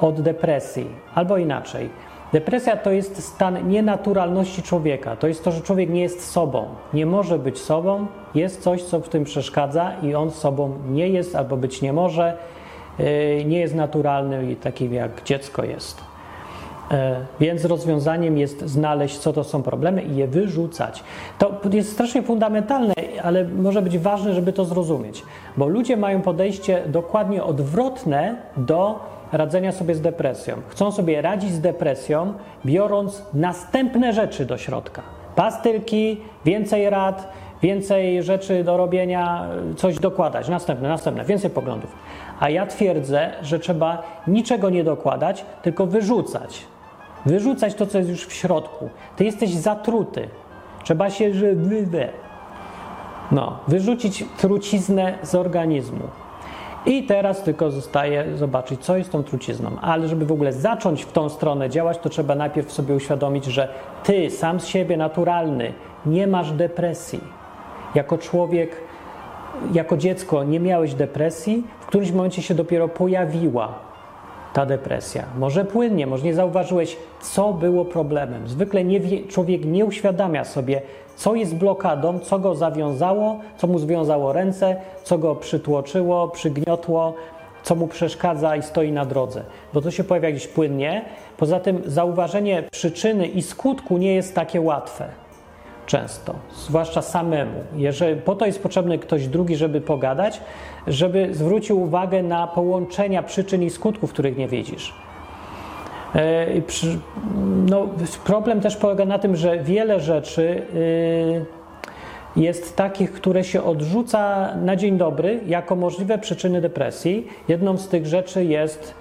S1: od depresji, albo inaczej. Depresja to jest stan nienaturalności człowieka. To jest to, że człowiek nie jest sobą, nie może być sobą, jest coś, co w tym przeszkadza i on sobą nie jest albo być nie może, yy, nie jest naturalny i takim jak dziecko jest. E, więc rozwiązaniem jest znaleźć, co to są problemy i je wyrzucać. To jest strasznie fundamentalne, ale może być ważne, żeby to zrozumieć, bo ludzie mają podejście dokładnie odwrotne do radzenia sobie z depresją. Chcą sobie radzić z depresją, biorąc następne rzeczy do środka. Pastylki, więcej rad, więcej rzeczy do robienia, coś dokładać. Następne, następne, więcej poglądów. A ja twierdzę, że trzeba niczego nie dokładać, tylko wyrzucać. Wyrzucać to, co jest już w środku. Ty jesteś zatruty. Trzeba się, żeby. No, wyrzucić truciznę z organizmu. I teraz tylko zostaje zobaczyć, co jest tą trucizną. Ale żeby w ogóle zacząć w tą stronę działać, to trzeba najpierw sobie uświadomić, że ty, sam z siebie naturalny, nie masz depresji. Jako człowiek, jako dziecko nie miałeś depresji, w którymś momencie się dopiero pojawiła ta depresja. Może płynnie, może nie zauważyłeś, co było problemem. Zwykle nie wie, człowiek nie uświadamia sobie, co jest blokadą, co go zawiązało, co mu związało ręce, co go przytłoczyło, przygniotło, co mu przeszkadza i stoi na drodze. Bo to się pojawia gdzieś płynnie. Poza tym zauważenie przyczyny i skutku nie jest takie łatwe często, zwłaszcza samemu. Jeżeli, po to jest potrzebny ktoś drugi, żeby pogadać, żeby zwrócił uwagę na połączenia przyczyn i skutków, których nie widzisz. E, no, problem też polega na tym, że wiele rzeczy y, jest takich, które się odrzuca na dzień dobry jako możliwe przyczyny depresji. Jedną z tych rzeczy jest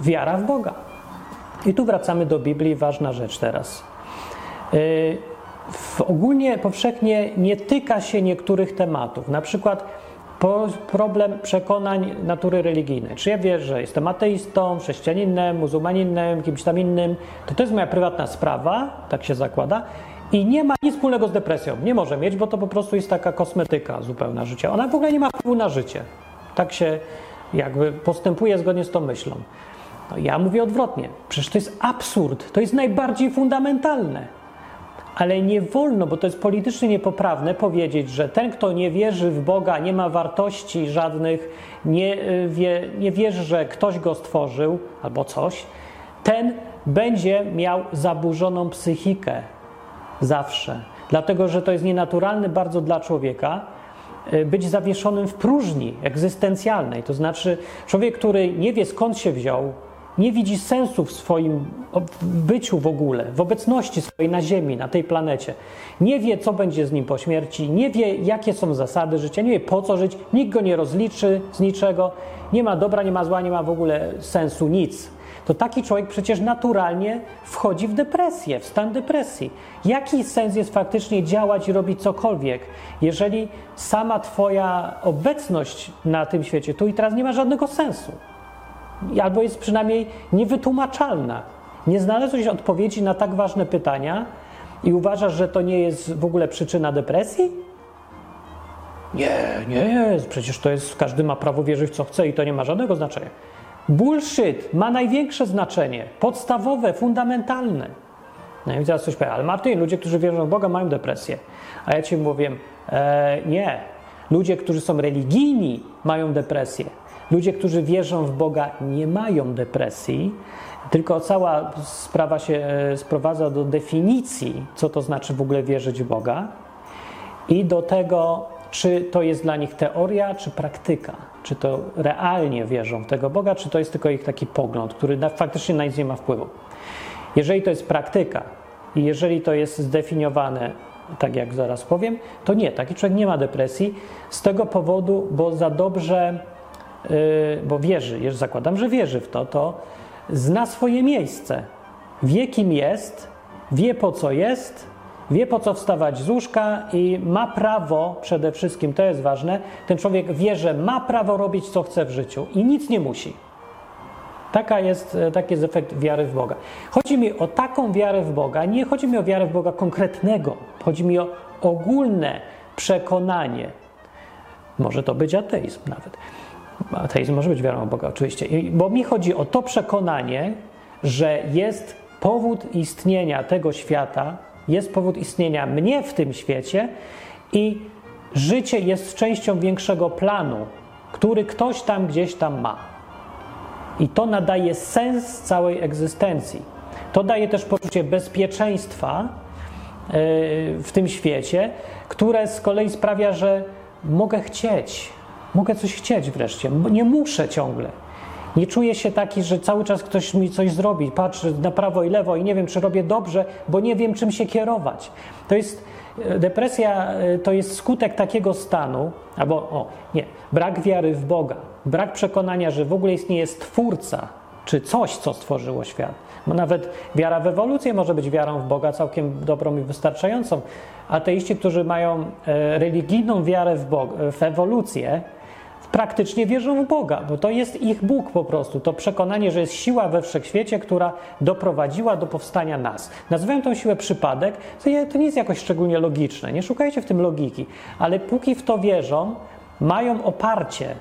S1: wiara w Boga. I tu wracamy do Biblii, ważna rzecz teraz. Y, ogólnie, powszechnie nie tyka się niektórych tematów. Na przykład problem przekonań natury religijnej. Czy ja wierzę, że jestem ateistą, chrześcijaninem, muzułmaninem, kimś tam innym, to to jest moja prywatna sprawa, tak się zakłada, i nie ma nic wspólnego z depresją. Nie może mieć, bo to po prostu jest taka kosmetyka zupełna życia. Ona w ogóle nie ma wpływu na życie. Tak się jakby postępuje zgodnie z tą myślą. No ja mówię odwrotnie. Przecież to jest absurd. To jest najbardziej fundamentalne. Ale nie wolno, bo to jest politycznie niepoprawne, powiedzieć, że ten, kto nie wierzy w Boga, nie ma wartości żadnych, nie, y, wie, nie wierzy, że ktoś go stworzył albo coś, ten będzie miał zaburzoną psychikę zawsze. Dlatego, że to jest nienaturalne bardzo dla człowieka y, być zawieszonym w próżni egzystencjalnej. To znaczy, człowiek, który nie wie skąd się wziął, nie widzi sensu w swoim byciu w ogóle, w obecności swojej na Ziemi, na tej planecie. Nie wie, co będzie z nim po śmierci, nie wie, jakie są zasady życia, nie wie, po co żyć, nikt go nie rozliczy z niczego, nie ma dobra, nie ma zła, nie ma w ogóle sensu, nic. To taki człowiek przecież naturalnie wchodzi w depresję, w stan depresji. Jaki sens jest faktycznie działać i robić cokolwiek, jeżeli sama Twoja obecność na tym świecie tu i teraz nie ma żadnego sensu? Albo jest przynajmniej niewytłumaczalna. Nie znalazłeś odpowiedzi na tak ważne pytania i uważasz, że to nie jest w ogóle przyczyna depresji? Nie, nie jest. Przecież to jest, każdy ma prawo wierzyć w co chce i to nie ma żadnego znaczenia. Bullshit ma największe znaczenie, podstawowe, fundamentalne. No i teraz coś powie, ale Martin, ludzie, którzy wierzą w Boga, mają depresję. A ja ci mówię, e, nie. Ludzie, którzy są religijni, mają depresję. Ludzie, którzy wierzą w Boga, nie mają depresji, tylko cała sprawa się e, sprowadza do definicji, co to znaczy w ogóle wierzyć w Boga i do tego, czy to jest dla nich teoria, czy praktyka. Czy to realnie wierzą w tego Boga, czy to jest tylko ich taki pogląd, który faktycznie na nic nie ma wpływu. Jeżeli to jest praktyka i jeżeli to jest zdefiniowane, tak jak zaraz powiem, to nie, taki człowiek nie ma depresji z tego powodu, bo za dobrze bo wierzy, zakładam, że wierzy w to, to zna swoje miejsce. Wie, kim jest, wie po co jest, wie po co wstawać z łóżka i ma prawo, przede wszystkim to jest ważne, ten człowiek wie, że ma prawo robić co chce w życiu i nic nie musi. Taka jest, e, taki jest efekt wiary w Boga. Chodzi mi o taką wiarę w Boga, nie chodzi mi o wiarę w Boga konkretnego, chodzi mi o ogólne przekonanie. Może to być ateizm nawet. Ateizm może być wiarą w Boga, oczywiście. Bo mi chodzi o to przekonanie, że jest powód istnienia tego świata, jest powód istnienia mnie w tym świecie i życie jest częścią większego planu, który ktoś tam gdzieś tam ma. I to nadaje sens całej egzystencji. To daje też poczucie bezpieczeństwa e, w tym świecie, które z kolei sprawia, że mogę chcieć, mogę coś chcieć wreszcie, nie muszę ciągle. Nie czuję się taki, że cały czas ktoś mi coś zrobi, patrzę na prawo i lewo i nie wiem, czy robię dobrze, bo nie wiem, czym się kierować. To jest e, depresja, e, to jest skutek takiego stanu, albo o, nie, brak wiary w Boga, brak przekonania, że w ogóle istnieje stwórca, czy coś, co stworzyło świat. Bo nawet wiara w ewolucję może być wiarą w Boga całkiem dobrą i wystarczającą. Ateiści, którzy mają e, religijną wiarę w, Bog, w ewolucję, praktycznie wierzą w Boga, bo to jest ich Bóg po prostu. To przekonanie, że jest siła we wszechświecie, która doprowadziła do powstania nas. Nazywają tą siłę przypadek, to nie jest jakoś szczególnie logiczne. Nie szukajcie w tym logiki, ale póki w to wierzą, mają oparcie.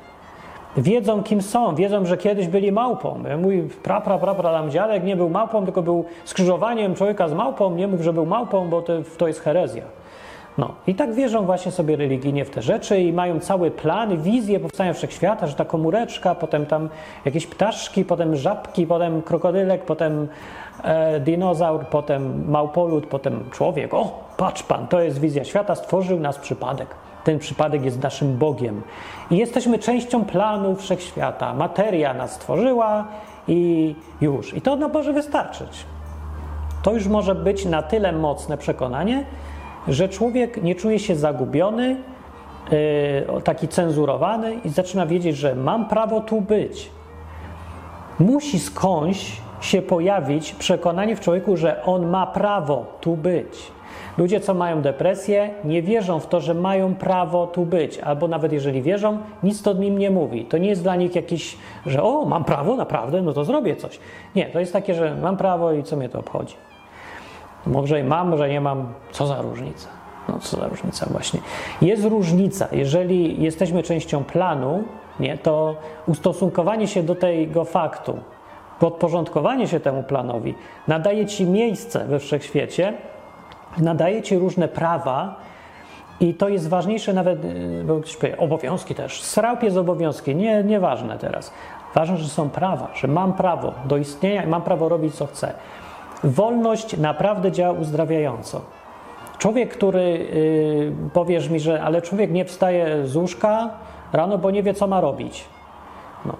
S1: Wiedzą, kim są, wiedzą, że kiedyś byli małpą. Mój pra, pra, pra, pra dziadek nie był małpą, tylko był skrzyżowaniem człowieka z małpą. Nie mów, że był małpą, bo to, to jest herezja. No i tak wierzą właśnie sobie religijnie w te rzeczy i mają cały plan, wizję powstania wszechświata, że ta komóreczka, potem tam jakieś ptaszki, potem żabki, potem krokodylek, potem e, dinozaur, potem małpolud, potem człowiek. O, patrz pan, to jest wizja świata, stworzył nas przypadek. Ten przypadek jest naszym Bogiem. I jesteśmy częścią planu wszechświata. Materia nas stworzyła i już. I to no, może wystarczyć. To już może być na tyle mocne przekonanie, że człowiek nie czuje się zagubiony, yy, taki cenzurowany i zaczyna wiedzieć, że mam prawo tu być. Musi skądś się pojawić przekonanie w człowieku, że on ma prawo tu być. Ludzie, co mają depresję, nie wierzą w to, że mają prawo tu być, albo nawet jeżeli wierzą, nic to im nie mówi. To nie jest dla nich jakiś, że o, mam prawo, naprawdę, no to zrobię coś. Nie, to jest takie, że mam prawo i co mnie to obchodzi. Może i mam, może nie mam. Co za różnica? No co za różnica właśnie. Jest różnica. Jeżeli jesteśmy częścią planu, nie, to ustosunkowanie się do tego faktu, podporządkowanie się temu planowi nadaje ci miejsce we wszechświecie, nadaje ci różne prawa i to jest ważniejsze nawet, y, bo ktoś powie, obowiązki też. Srałp jest obowiązki, nie, nieważne teraz. Ważne, że są prawa, że mam prawo do istnienia i mam prawo robić co chcę. Wolność naprawdę działa uzdrawiająco. Człowiek, który yy, powiesz mi, że ale człowiek nie wstaje z łóżka rano, bo nie wie, co ma robić. No,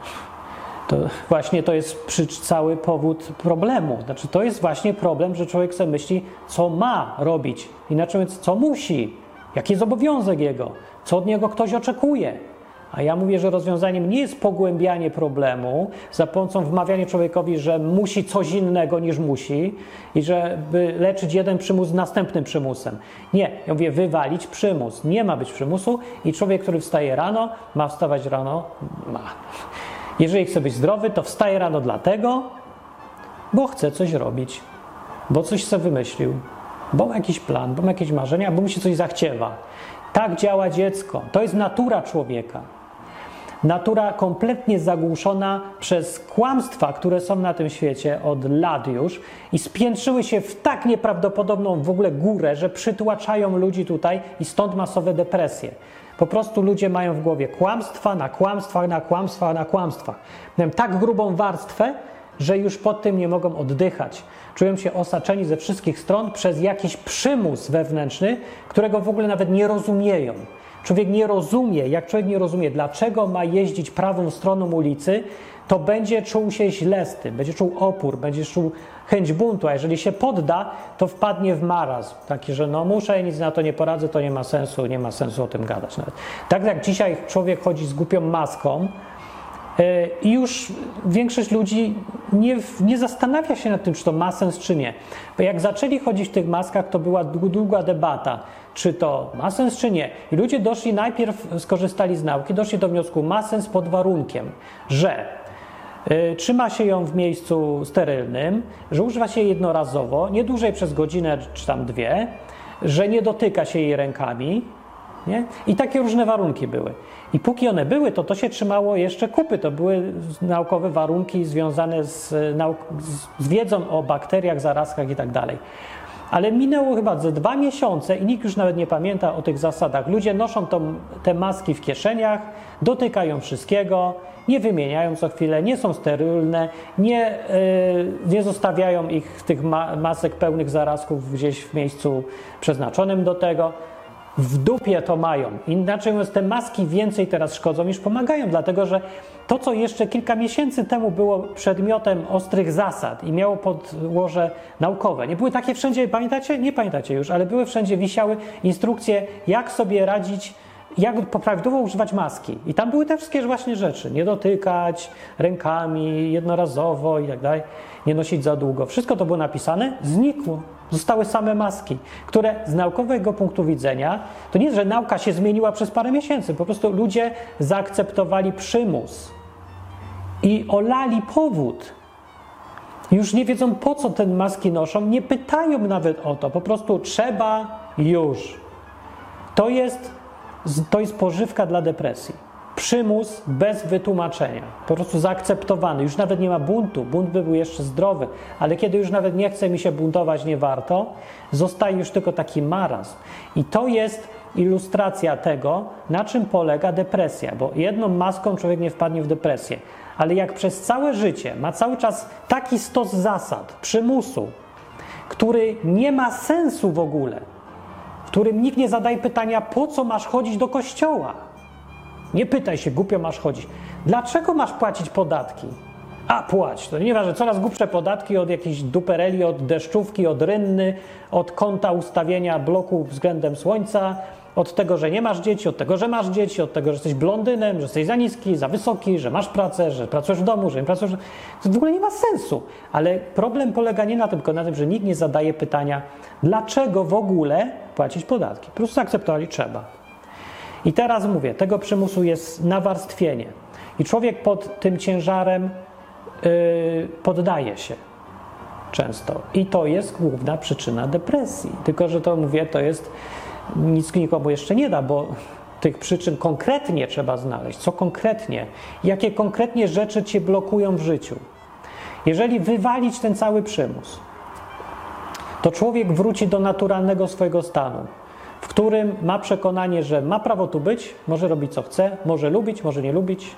S1: to właśnie to jest przy, cały powód problemu. Znaczy, to jest właśnie problem, że człowiek sobie myśli, co ma robić, inaczej mówiąc, co musi, jaki jest obowiązek jego, co od niego ktoś oczekuje. A ja mówię, że rozwiązaniem nie jest pogłębianie problemu za pomocą wmawiania człowiekowi, że musi coś innego niż musi i żeby leczyć jeden przymus następnym przymusem. Nie, ja mówię wywalić przymus. Nie ma być przymusu i człowiek, który wstaje rano, ma wstawać rano, ma. Jeżeli chce być zdrowy, to wstaje rano dlatego, bo chce coś robić, bo coś sobie wymyślił, bo ma jakiś plan, bo ma jakieś marzenia, bo mu się coś zachciewa. Tak działa dziecko. To jest natura człowieka. Natura kompletnie zagłuszona przez kłamstwa, które są na tym świecie od lat już i spiętrzyły się w tak nieprawdopodobną w ogóle górę, że przytłaczają ludzi tutaj i stąd masowe depresje. Po prostu ludzie mają w głowie kłamstwa na kłamstwa, na kłamstwa, na kłamstwa. Mają tak grubą warstwę, że już pod tym nie mogą oddychać. Czują się osaczeni ze wszystkich stron przez jakiś przymus wewnętrzny, którego w ogóle nawet nie rozumieją. Człowiek nie rozumie, jak człowiek nie rozumie, dlaczego ma jeździć prawą stroną ulicy, to będzie czuł się źle z tym, będzie czuł opór, będzie czuł chęć buntu, a jeżeli się podda, to wpadnie w marazm. Taki, że no muszę, nic na to nie poradzę, to nie ma sensu, nie ma sensu o tym gadać nawet. Tak jak dzisiaj człowiek chodzi z głupią maską, I już większość ludzi nie, nie zastanawia się nad tym, czy to ma sens, czy nie. Bo jak zaczęli chodzić w tych maskach, to była długa debata, czy to ma sens, czy nie. I ludzie doszli, najpierw skorzystali z nauki, doszli do wniosku, ma sens pod warunkiem, że y, trzyma się ją w miejscu sterylnym, że używa się jednorazowo, nie dłużej przez godzinę czy tam dwie, że nie dotyka się jej rękami, nie? I takie różne warunki były. I póki one były, to to się trzymało jeszcze kupy. To były naukowe warunki związane z, z wiedzą o bakteriach, zarazkach i tak dalej. Ale minęło chyba ze dwa miesiące i nikt już nawet nie pamięta o tych zasadach. Ludzie noszą tą, te maski w kieszeniach, dotykają wszystkiego, nie wymieniają co chwilę, nie są sterylne, nie, yy, nie zostawiają ich tych ma masek pełnych zarazków gdzieś w miejscu przeznaczonym do tego w dupie to mają. Inaczej mówiąc, te maski więcej teraz szkodzą niż pomagają, dlatego że to, co jeszcze kilka miesięcy temu było przedmiotem ostrych zasad i miało podłoże naukowe, nie były takie wszędzie, pamiętacie? Nie pamiętacie już, ale były wszędzie, wisiały instrukcje, jak sobie radzić jak prawidłowo używać maski. I tam były te wszystkie właśnie rzeczy. Nie dotykać rękami jednorazowo i tak dalej, nie nosić za długo. Wszystko to było napisane, znikło. Zostały same maski, które z naukowego punktu widzenia, to nie, że nauka się zmieniła przez parę miesięcy, po prostu ludzie zaakceptowali przymus i olali powód. Już nie wiedzą, po co te maski noszą, nie pytają nawet o to, po prostu trzeba już. To jest, to jest pożywka dla depresji przymus bez wytłumaczenia, po prostu zaakceptowany. Już nawet nie ma buntu, bunt by był jeszcze zdrowy, ale kiedy już nawet nie chce mi się buntować, nie warto, zostaje już tylko taki marazm. I to jest ilustracja tego, na czym polega depresja, bo jedną maską człowiek nie wpadnie w depresję, ale jak przez całe życie ma cały czas taki stos zasad, przymusu, który nie ma sensu w ogóle, w którym nikt nie zadaje pytania, po co masz chodzić do kościoła, nie pytaj się, głupio masz chodzić. Dlaczego masz płacić podatki? A, płać. To nieważne, coraz głupsze podatki od jakiejś dupereli, od deszczówki, od rynny, od kąta ustawienia bloku względem słońca, od tego, że nie masz dzieci, od tego, że masz dzieci, od tego, że jesteś blondynem, że jesteś za niski, za wysoki, że masz pracę, że pracujesz w domu, że nie pracujesz. To w ogóle nie ma sensu. Ale problem polega nie na tym, tylko na tym, że nikt nie zadaje pytania, dlaczego w ogóle płacić podatki. Po prostu zaakceptowali trzeba. I teraz mówię, tego przymusu jest nawarstwienie. I człowiek pod tym ciężarem yy, poddaje się często. I to jest główna przyczyna depresji. Tylko, że to mówię, to jest nic nikomu jeszcze nie da, bo tych przyczyn konkretnie trzeba znaleźć. Co konkretnie? Jakie konkretnie rzeczy cię blokują w życiu? Jeżeli wywalić ten cały przymus, to człowiek wróci do naturalnego swojego stanu którym ma przekonanie, że ma prawo tu być, może robić co chce, może lubić, może nie lubić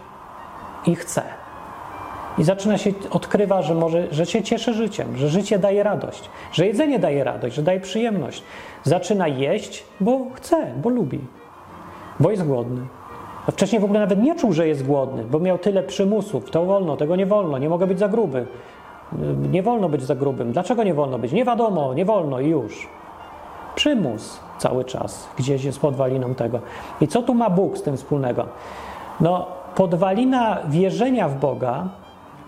S1: i chce. I zaczyna się, odkrywa, że, może, że się cieszy życiem, że życie daje radość, że jedzenie daje radość, że daje przyjemność. Zaczyna jeść, bo chce, bo lubi, bo jest głodny. A wcześniej w ogóle nawet nie czuł, że jest głodny, bo miał tyle przymusów. To wolno, tego nie wolno, nie mogę być za gruby. Nie wolno być za grubym. Dlaczego nie wolno być? Nie wiadomo, nie wolno i już. Przymus cały czas, gdzieś jest podwaliną tego. I co tu ma Bóg z tym wspólnego? No, podwalina wierzenia w Boga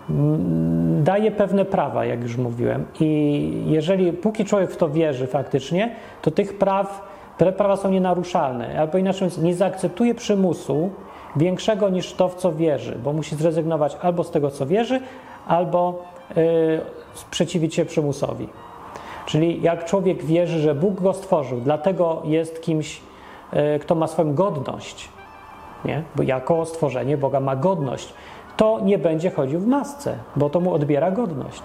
S1: mm, daje pewne prawa, jak już mówiłem. I jeżeli, póki człowiek w to wierzy faktycznie, to tych praw, te prawa są nienaruszalne. Albo inaczej mówiąc, nie zaakceptuje przymusu większego niż to, w co wierzy, bo musi zrezygnować albo z tego, co wierzy, albo yy, sprzeciwić się przymusowi. Czyli jak człowiek wierzy, że Bóg go stworzył, dlatego jest kimś, e, kto ma swoją godność, nie? bo jako stworzenie Boga ma godność, to nie będzie chodził w masce, bo to mu odbiera godność.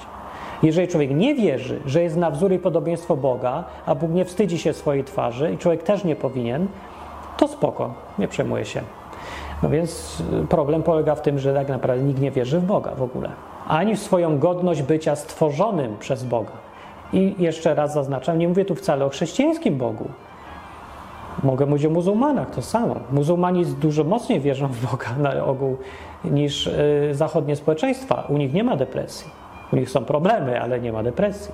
S1: Jeżeli człowiek nie wierzy, że jest na wzór i podobieństwo Boga, a Bóg nie wstydzi się swojej twarzy i człowiek też nie powinien, to spoko, nie przejmuje się. No więc e, problem polega w tym, że tak naprawdę nikt nie wierzy w Boga w ogóle, ani w swoją godność bycia stworzonym przez Boga. I jeszcze raz zaznaczam, nie mówię tu wcale o chrześcijańskim Bogu. Mogę mówić o muzułmanach, to samo. Muzułmani dużo mocniej wierzą w Boga <laughs> na ogół niż y, zachodnie społeczeństwa. U nich nie ma depresji. U nich są problemy, ale nie ma depresji.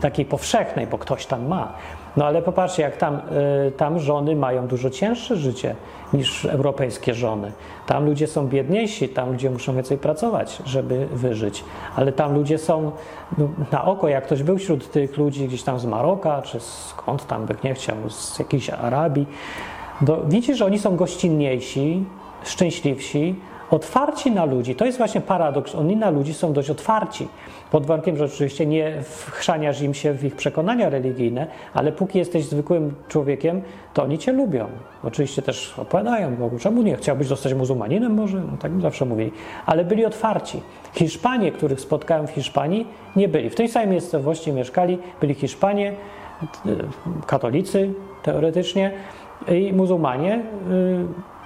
S1: takiej powszechnej, bo ktoś tam ma. No ale popatrzcie, jak tam, y, tam żony mają dużo cięższe życie niż europejskie żony. Tam ludzie są biedniejsi, tam ludzie muszą więcej pracować, żeby wyżyć. Ale tam ludzie są no, na oko, jak ktoś był wśród tych ludzi gdzieś tam z Maroka, czy skąd tam by nie chciał, z jakiejś Arabii, widzi, że oni są gościnniejsi, szczęśliwsi, otwarci na ludzi. To jest właśnie paradoks. Oni na ludzi są dość otwarci. Pod warunkiem, że oczywiście nie wchrzaniasz im się w ich przekonania religijne, ale póki jesteś zwykłym człowiekiem, to oni cię lubią. Oczywiście też opowiadają Bogu, czemu nie? Chciałbyś zostać muzułmaninem może? No, tak zawsze mówili. Ale byli otwarci. Hiszpanie, których spotkałem w Hiszpanii, nie byli. W tej samej miejscowości mieszkali, byli Hiszpanie, katolicy teoretycznie i muzułmanie,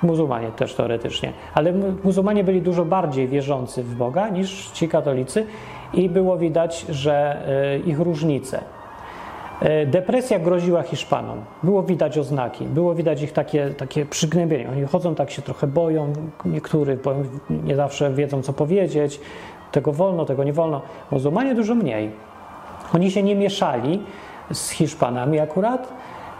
S1: y, muzułmanie też teoretycznie, ale muzułmanie byli dużo bardziej wierzący w Boga niż ci katolicy i było widać, że y, ich różnice. Y, depresja groziła Hiszpanom. Było widać oznaki, było widać ich takie, takie przygnębienie. Oni chodzą tak się trochę boją, niektórych bo nie zawsze wiedzą, co powiedzieć. Tego wolno, tego nie wolno. Muzułmanie dużo mniej. Oni się nie mieszali z Hiszpanami akurat,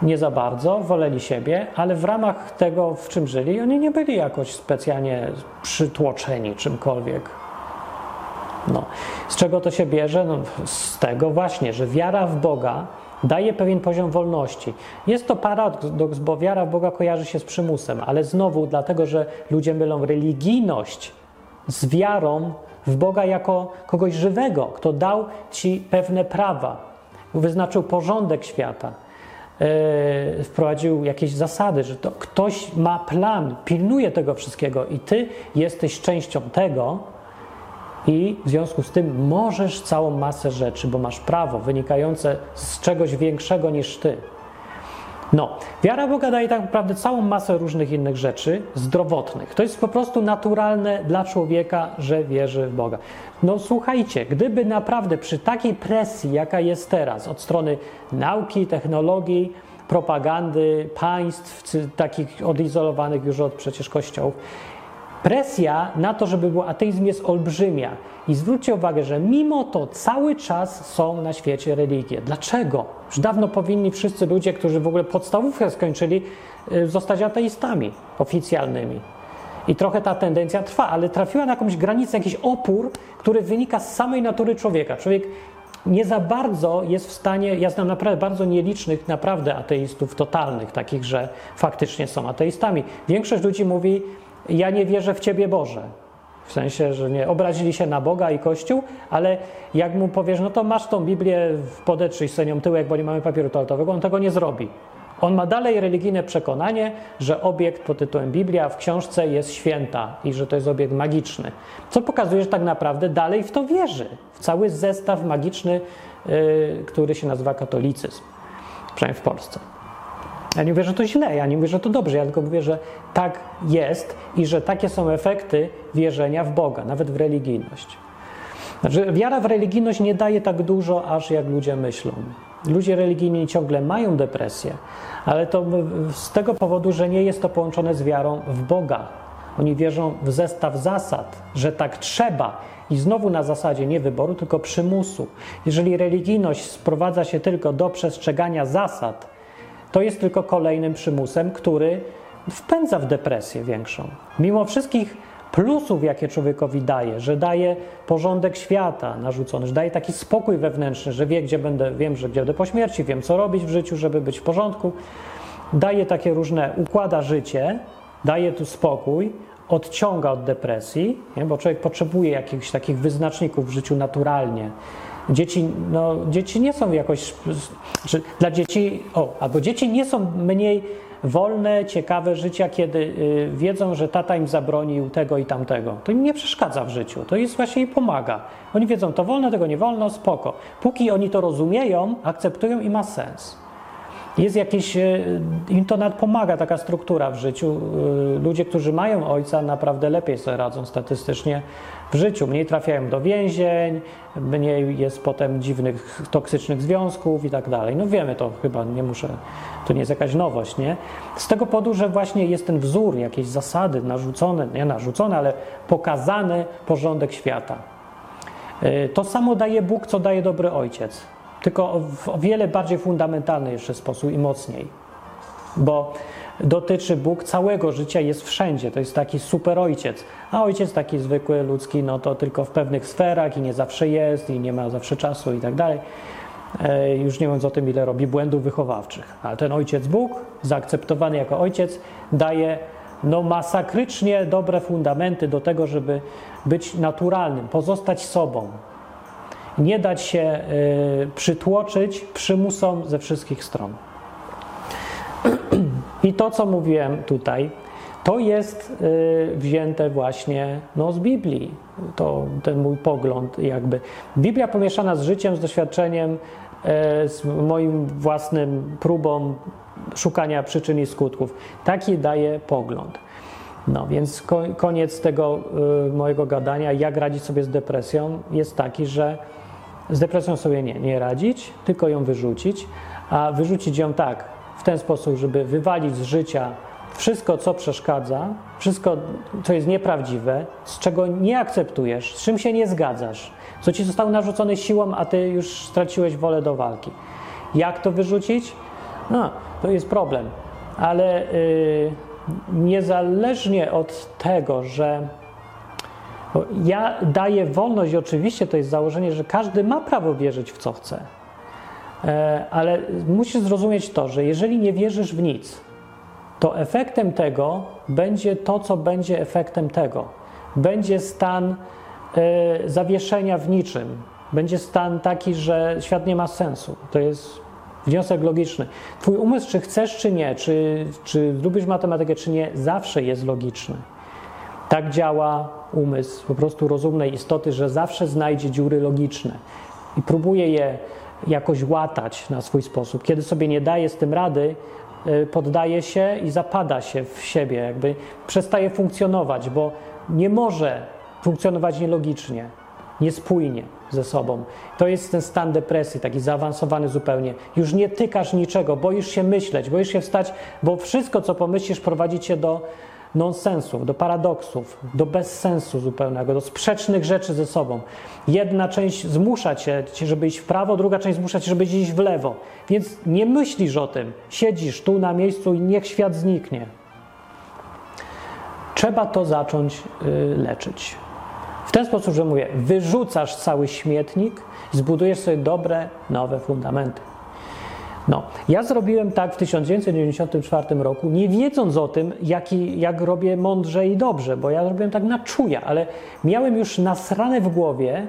S1: nie za bardzo, woleli siebie, ale w ramach tego, w czym żyli, oni nie byli jakoś specjalnie przytłoczeni czymkolwiek. No. Z czego to się bierze? No, z tego właśnie, że wiara w Boga daje pewien poziom wolności. Jest to paradoks, bo wiara w Boga kojarzy się z przymusem, ale znowu dlatego, że ludzie mylą religijność z wiarą w Boga jako kogoś żywego, kto dał ci pewne prawa, wyznaczył porządek świata, wprowadził jakieś zasady, że to ktoś ma plan, pilnuje tego wszystkiego i ty jesteś częścią tego i w związku z tym możesz całą masę rzeczy, bo masz prawo wynikające z czegoś większego niż ty. No, wiara Boga daje tak naprawdę całą masę różnych innych rzeczy zdrowotnych. To jest po prostu naturalne dla człowieka, że wierzy w Boga. No słuchajcie, gdyby naprawdę przy takiej presji, jaka jest teraz od strony nauki, technologii, propagandy, państw takich odizolowanych już od przecież kościołów, presja na to, żeby był ateizm jest olbrzymia. I zwróćcie uwagę, że mimo to cały czas są na świecie religie. Dlaczego? Już dawno powinni wszyscy ludzie, którzy w ogóle podstawówkę skończyli, y, zostać ateistami oficjalnymi. I trochę ta tendencja trwa, ale trafiła na jakąś granicę, jakiś opór, który wynika z samej natury człowieka. Człowiek nie za bardzo jest w stanie, ja znam naprawdę bardzo nielicznych naprawdę ateistów totalnych, takich, że faktycznie są ateistami. Większość ludzi mówi, ja nie wierzę w Ciebie Boże. W sensie, że nie obrazili się na Boga i Kościół, ale jak mu powiesz, no to masz tą Biblię, podetrzyj sobie nią tyłek, bo nie mamy papieru toaletowego, on tego nie zrobi. On ma dalej religijne przekonanie, że obiekt pod tytułem Biblia w książce jest święta i że to jest obiekt magiczny. Co pokazuje, że tak naprawdę dalej w to wierzy. W cały zestaw magiczny, yy, który się nazywa katolicyzm, przynajmniej w Polsce. Ja nie mówię, że to źle, ja nie mówię, że to dobrze, ja tylko mówię, że tak jest i że takie są efekty wierzenia w Boga, nawet w religijność. Znaczy, wiara w religijność nie daje tak dużo, aż jak ludzie myślą. Ludzie religijni ciągle mają depresję, ale to z tego powodu, że nie jest to połączone z wiarą w Boga. Oni wierzą w zestaw zasad, że tak trzeba. I znowu na zasadzie nie wyboru, tylko przymusu. Jeżeli religijność sprowadza się tylko do przestrzegania zasad, to jest tylko kolejnym przymusem, który wpędza w depresję większą. Mimo wszystkich plusów, jakie człowiekowi daje, że daje porządek świata narzucony, że daje taki spokój wewnętrzny, że wie, gdzie będę, wiem, że gdzie będę po śmierci, wiem, co robić w życiu, żeby być w porządku. Daje takie różne, układa życie, daje tu spokój, odciąga od depresji, nie? bo człowiek potrzebuje jakichś takich wyznaczników w życiu naturalnie. Dzieci, no, dzieci nie są jakoś. Dla dzieci, o, albo dzieci nie są mniej wolne, ciekawe życia, kiedy y, wiedzą, że tata im zabronił tego i tamtego. To im nie przeszkadza w życiu, to jest właśnie im pomaga. Oni wiedzą, to wolno, tego nie wolno, spoko. Póki oni to rozumieją, akceptują i ma sens. Jest jakieś, y, im to pomaga taka struktura w życiu. Y, ludzie, którzy mają ojca, naprawdę lepiej sobie radzą statystycznie w życiu. Mniej trafiają do więzień, mniej jest potem dziwnych, toksycznych związków i tak dalej. No wiemy to chyba, nie muszę, to nie jest jakaś nowość, nie? Z tego powodu, że właśnie jest ten wzór, jakieś zasady narzucone, nie narzucone, ale pokazany porządek świata. Y, to samo daje Bóg, co daje dobry ojciec. tylko w o wiele bardziej fundamentalny jeszcze sposób i mocniej. Bo dotyczy Bóg całego życia, jest wszędzie. To jest taki super ojciec. A ojciec taki zwykły, ludzki, no to tylko w pewnych sferach i nie zawsze jest, i nie ma zawsze czasu i tak dalej. E, już nie mówiąc o tym, ile robi błędów wychowawczych. Ale ten ojciec Bóg, zaakceptowany jako ojciec, daje no, masakrycznie dobre fundamenty do tego, żeby być naturalnym, pozostać sobą. Nie dać się y, przytłoczyć przymusom ze wszystkich stron. I to, co mówiłem tutaj, to jest y, wzięte właśnie no, z Biblii. To ten mój pogląd, jakby. Biblia pomieszana z życiem, z doświadczeniem, y, z moim własnym próbą szukania przyczyn i skutków. Taki daje pogląd. No więc koniec tego y, mojego gadania, jak radzić sobie z depresją, jest taki, że z depresją sobie nie, nie radzić, tylko ją wyrzucić, a wyrzucić ją tak, w ten sposób, żeby wywalić z życia wszystko, co przeszkadza, wszystko, co jest nieprawdziwe, z czego nie akceptujesz, z czym się nie zgadzasz, co ci zostało narzucone siłą, a ty już straciłeś wolę do walki. Jak to wyrzucić? No, to jest problem, ale yy, niezależnie od tego, że ja daję wolność, oczywiście to jest założenie, że każdy ma prawo wierzyć w co chce, ale musisz zrozumieć to, że jeżeli nie wierzysz w nic, to efektem tego będzie to, co będzie efektem tego. Będzie stan e, zawieszenia w niczym. Będzie stan taki, że świat nie ma sensu. To jest wniosek logiczny. Twój umysł, czy chcesz, czy nie, czy, czy lubisz matematykę, czy nie, zawsze jest logiczny. Tak działa umysł po prostu rozumnej istoty, że zawsze znajdzie dziury logiczne i próbuje je jakoś łatać na swój sposób. Kiedy sobie nie daje z tym rady, y, poddaje się i zapada się w siebie, jakby przestaje funkcjonować, bo nie może funkcjonować nielogicznie, niespójnie ze sobą. To jest ten stan depresji, taki zaawansowany zupełnie. Już nie tykasz niczego, boisz się myśleć, boisz się wstać, bo wszystko, co pomyślisz, prowadzi cię do nonsensów, do paradoksów, do bezsensu zupełnego, do sprzecznych rzeczy ze sobą. Jedna część zmusza cię, żeby iść w prawo, druga część zmusza cię, żeby iść w lewo. Więc nie myślisz o tym. Siedzisz tu na miejscu i niech świat zniknie. Trzeba to zacząć y, leczyć. W ten sposób, że mówię, wyrzucasz cały śmietnik zbudujesz sobie dobre, nowe fundamenty. No, ja zrobiłem tak w 1994 roku, nie wiedząc o tym, jaki, jak robię mądrze i dobrze, bo ja robiłem tak na czuja, ale miałem już nasrane w głowie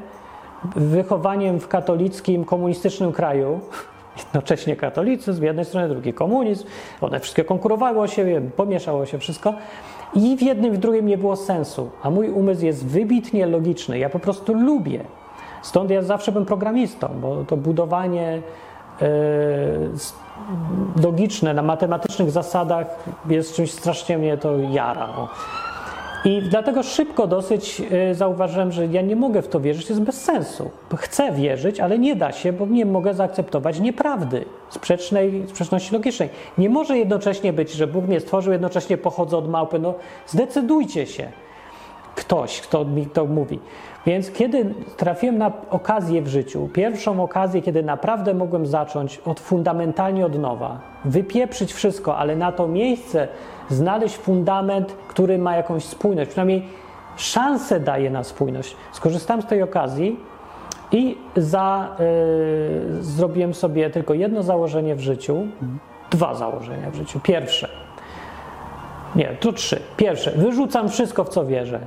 S1: wychowaniem w katolickim, komunistycznym kraju, <laughs> jednocześnie katolicyzm, z jednej strony, drugi komunizm, one wszystkie konkurowały o siebie, pomieszało się wszystko. I w jednym, w drugim nie było sensu, a mój umysł jest wybitnie logiczny, ja po prostu lubię. Stąd ja zawsze byłem programistą, bo to budowanie logiczne, na matematycznych zasadach jest czymś strasznie mnie to jara. No. I dlatego szybko dosyć e, zauważyłem, że ja nie mogę w to wierzyć, jest bez sensu. Chcę wierzyć, ale nie da się, bo nie mogę zaakceptować nieprawdy, sprzecznej, sprzeczności logicznej. Nie może jednocześnie być, że Bóg mnie stworzył, jednocześnie pochodzę od małpy. No zdecydujcie się. Ktoś, kto mi to mówi. Więc kiedy trafiłem na okazję w życiu, pierwszą okazję, kiedy naprawdę mogłem zacząć od fundamentalnie od nowa, wypieprzyć wszystko, ale na to miejsce znaleźć fundament, który ma jakąś spójność, przynajmniej szansę daje na spójność. Skorzystałem z tej okazji i za, yy, zrobiłem sobie tylko jedno założenie w życiu, dwa założenia w życiu. Pierwsze, nie, tu trzy. Pierwsze, wyrzucam wszystko, w co wierzę.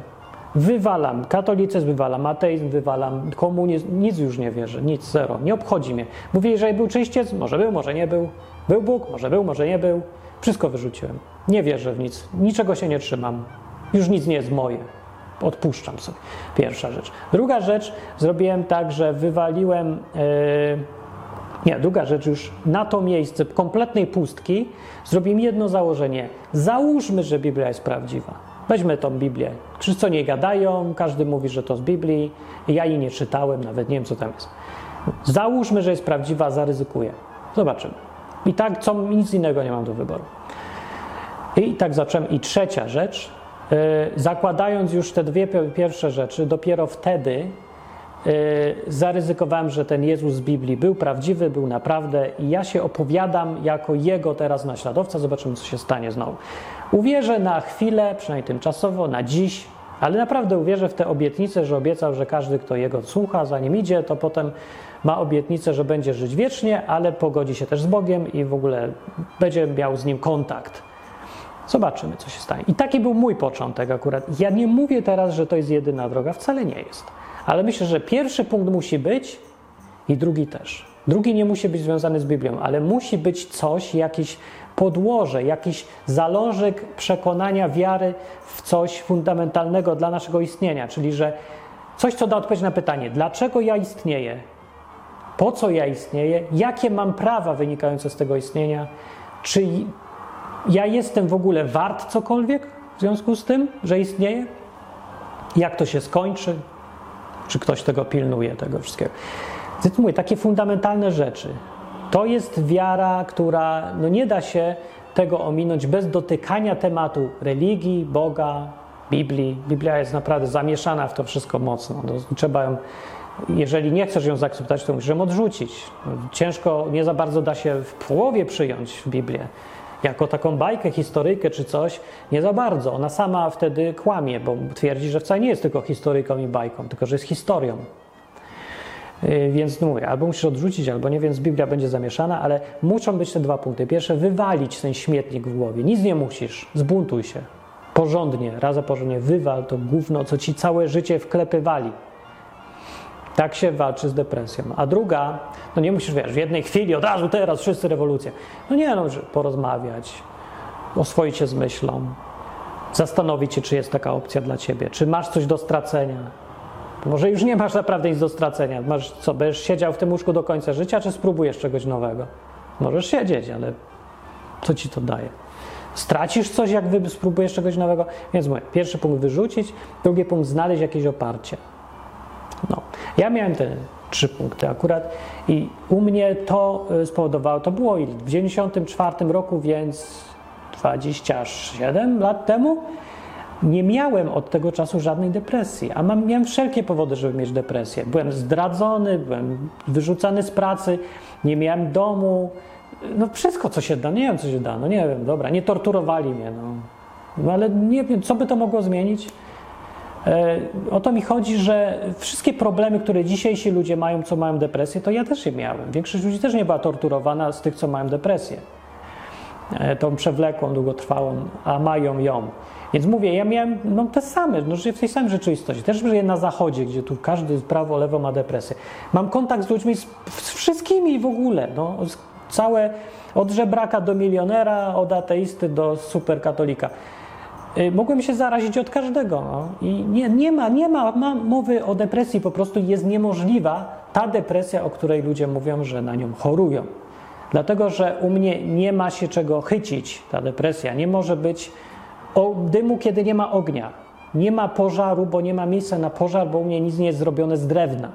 S1: Wywalam katolicyzm, wywalam ateizm, wywalam komunizm, nic już nie wierzę, nic, zero, nie obchodzi mnie. Mówię, że był czyściec, może był, może nie był. Był Bóg, może był, może nie był. Wszystko wyrzuciłem. Nie wierzę w nic, niczego się nie trzymam. Już nic nie jest moje. Odpuszczam sobie. Pierwsza rzecz. Druga rzecz, zrobiłem tak, że wywaliłem. Yy, nie, druga rzecz już na to miejsce kompletnej pustki zrobimy jedno założenie. Załóżmy, że Biblia jest prawdziwa. Weźmy tą Biblię. Wszyscy o niej gadają, każdy mówi, że to z Biblii. Ja jej nie czytałem, nawet nie wiem, co tam jest. Załóżmy, że jest prawdziwa, zaryzykuję. Zobaczymy. I tak, co, nic innego nie mam do wyboru. I tak zacząłem. I trzecia rzecz, yy, zakładając już te dwie pierwsze rzeczy, dopiero wtedy zaryzykowałem, że ten Jezus z Biblii był prawdziwy, był naprawdę i ja się opowiadam jako jego teraz naśladowca. Zobaczymy, co się stanie znowu. Uwierzę na chwilę, przynajmniej tymczasowo, na dziś, ale naprawdę uwierzę w te obietnice, że obiecał, że każdy, kto jego słucha, za nim idzie, to potem ma obietnicę, że będzie żyć wiecznie, ale pogodzi się też z Bogiem i w ogóle będzie miał z nim kontakt. Zobaczymy, co się stanie. I taki był mój początek akurat. Ja nie mówię teraz, że to jest jedyna droga, wcale nie jest. Ale myślę, że pierwszy punkt musi być i drugi też. Drugi nie musi być związany z Biblią, ale musi być coś, jakieś podłoże, jakiś zalążek przekonania, wiary w coś fundamentalnego dla naszego istnienia, czyli że coś, co da odpowiedź na pytanie, dlaczego ja istnieję, po co ja istnieję, jakie mam prawa wynikające z tego istnienia, czy ja jestem w ogóle wart cokolwiek w związku z tym, że istnieje, jak to się skończy, czy ktoś tego pilnuje, tego wszystkiego. Więc mówię, takie fundamentalne rzeczy. To jest wiara, która no nie da się tego ominąć bez dotykania tematu religii, Boga, Biblii. Biblia jest naprawdę zamieszana w to wszystko mocno. No, trzeba ją, jeżeli nie chcesz ją zaakceptować, to musisz ją odrzucić. Ciężko, nie za bardzo da się w połowie przyjąć Biblię. Jako taką bajkę, historyjkę czy coś, nie za bardzo. Ona sama wtedy kłamie, bo twierdzi, że wcale nie jest tylko historyjką i bajką, tylko że jest historią. Y, więc no mówię, albo musisz odrzucić, albo nie, więc Biblia będzie zamieszana, ale muszą być te dwa punkty. Pierwsze, wywalić ten śmietnik w głowie. Nic nie musisz, zbuntuj się. Porządnie, raz a porządnie, wywal to gówno, co ci całe życie wklepywali. Tak się walczy z depresją. A druga, no nie musisz, wiesz, w jednej chwili, od razu, teraz, wszyscy rewolucja. No nie, no, porozmawiać, oswoić się z myślą, zastanowić się, czy jest taka opcja dla ciebie, czy masz coś do stracenia, może już nie masz naprawdę nic do stracenia. Masz co, będziesz siedział w tym łóżku do końca życia, czy spróbujesz czegoś nowego? Możesz siedzieć, ale co ci to daje? Stracisz coś, jak spróbujesz czegoś nowego? Więc mówię, pierwszy punkt wyrzucić, drugi punkt znaleźć jakieś oparcie. No. Ja miałem te trzy punkty akurat i u mnie to y, spowodowało, to było w 94 roku, więc 27 lat temu, nie miałem od tego czasu żadnej depresji, a mam, miałem wszelkie powody, żeby mieć depresję. Byłem zdradzony, byłem wyrzucany z pracy, nie miałem domu, no wszystko, co się da, nie wiem, co się da, no nie wiem, dobra, nie torturowali mnie, no, no ale nie wiem, co by to mogło zmienić. E, o to mi chodzi, że wszystkie problemy, które dzisiejsi ludzie mają, co mają depresję, to ja też je miałem. Większość ludzi też nie była torturowana z tych, co mają depresję. E, tą przewlekłą, długotrwałą, a mają ją. Więc mówię, ja miałem no, te same, no, żyję w tej samej rzeczywistości. Też żyję na zachodzie, gdzie tu każdy prawo, lewo ma depresję. Mam kontakt z ludźmi, z, z wszystkimi w ogóle. No, całe, od żebraka do milionera, od ateisty do superkatolika. Y, mogłem się zarazić od każdego. No. I nie, nie, ma, nie ma, ma mowy o depresji, po prostu jest niemożliwa ta depresja, o której ludzie mówią, że na nią chorują. Dlatego, że u mnie nie ma się czego chycić, ta depresja. Nie może być o dymu, kiedy nie ma ognia. Nie ma pożaru, bo nie ma miejsca na pożar, bo u mnie nic nie jest zrobione z drewna.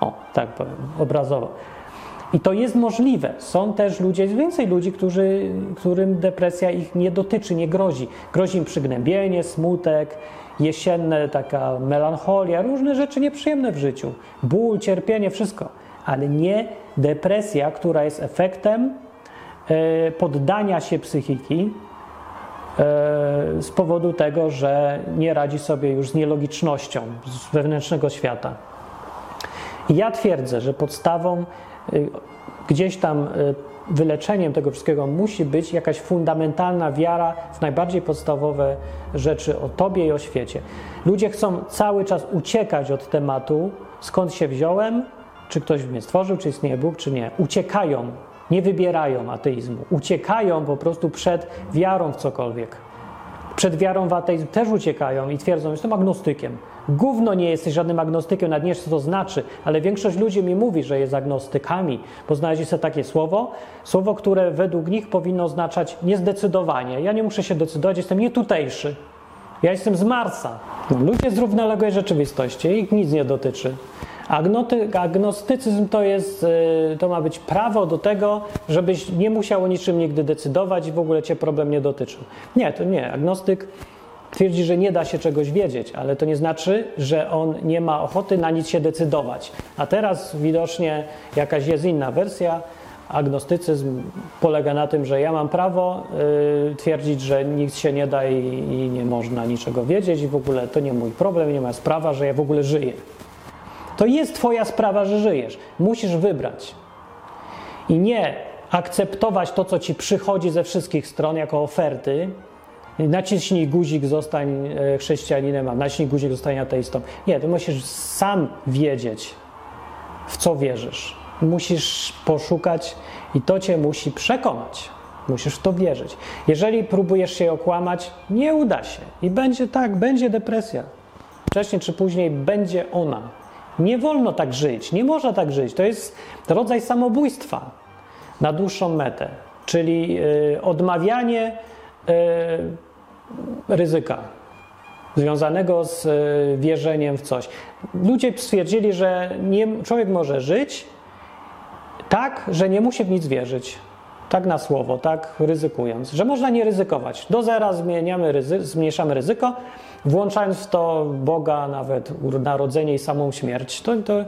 S1: O, tak powiem, obrazowo. I to jest możliwe. Są też ludzie, jest więcej ludzi, którzy, którym depresja ich nie dotyczy, nie grozi. Grozi im przygnębienie, smutek, jesienne taka melancholia, różne rzeczy nieprzyjemne w życiu. Ból, cierpienie, wszystko. Ale nie depresja, która jest efektem e, poddania się psychiki z powodu tego, że nie radzi sobie już z nielogicznością z wewnętrznego świata. I ja twierdzę, że podstawą y, gdzieś tam y, wyleczeniem tego wszystkiego musi być jakaś fundamentalna wiara w najbardziej podstawowe rzeczy o Tobie i o świecie. Ludzie chcą cały czas uciekać od tematu, skąd się wziąłem, czy ktoś mnie stworzył, czy istnieje Bóg, czy nie. Uciekają nie wybierają ateizmu, uciekają po prostu przed wiarą w cokolwiek. Przed wiarą w ateizm też uciekają i twierdzą, że jestem agnostykiem. Gówno nie jesteś żadnym agnostykiem, nawet nie wiesz, co to znaczy, ale większość ludzi mi mówi, że jest agnostykami, bo znaleźli sobie takie słowo, słowo, które według nich powinno oznaczać niezdecydowanie. Ja nie muszę się decydować, jestem nietutejszy. Ja jestem z Marsa. Ludzie z równoległej rzeczywistości, ich nic nie dotyczy. Agnostycyzm to jest, y, to ma być prawo do tego, żebyś nie musiał o niczym nigdy decydować i w ogóle cię problem nie dotyczył. Nie, to nie. Agnostyk Twierdzi, że nie da się czegoś wiedzieć, ale to nie znaczy, że on nie ma ochoty na nic się decydować. A teraz widocznie jakaś jest inna wersja. Agnostycyzm polega na tym, że ja mam prawo yy, twierdzić, że nikt się nie da i, i nie można niczego wiedzieć i w ogóle to nie mój problem, nie ma sprawa, że ja w ogóle żyję. To jest Twoja sprawa, że żyjesz. Musisz wybrać. I nie akceptować to, co ci przychodzi ze wszystkich stron jako oferty. Naciśnij guzik, zostań e, chrześcijaninem, a naciśnij guzik, zostań ateistą. Nie, ty musisz sam wiedzieć, w co wierzysz. Musisz poszukać i to cię musi przekonać. Musisz w to wierzyć. Jeżeli próbujesz się okłamać, nie uda się. I będzie tak, będzie depresja. Wcześniej czy później będzie ona. Nie wolno tak żyć, nie można tak żyć. To jest rodzaj samobójstwa na dłuższą metę, czyli y, odmawianie y, ryzyka związanego z y, wierzeniem w coś. Ludzie stwierdzili, że nie, człowiek może żyć tak, że nie musi w nic wierzyć. Tak na słowo, tak ryzykując, że można nie ryzykować. Do zera zmieniamy ryzy zmniejszamy ryzyko, włączając w to Boga, nawet narodzenie i samą śmierć. To, to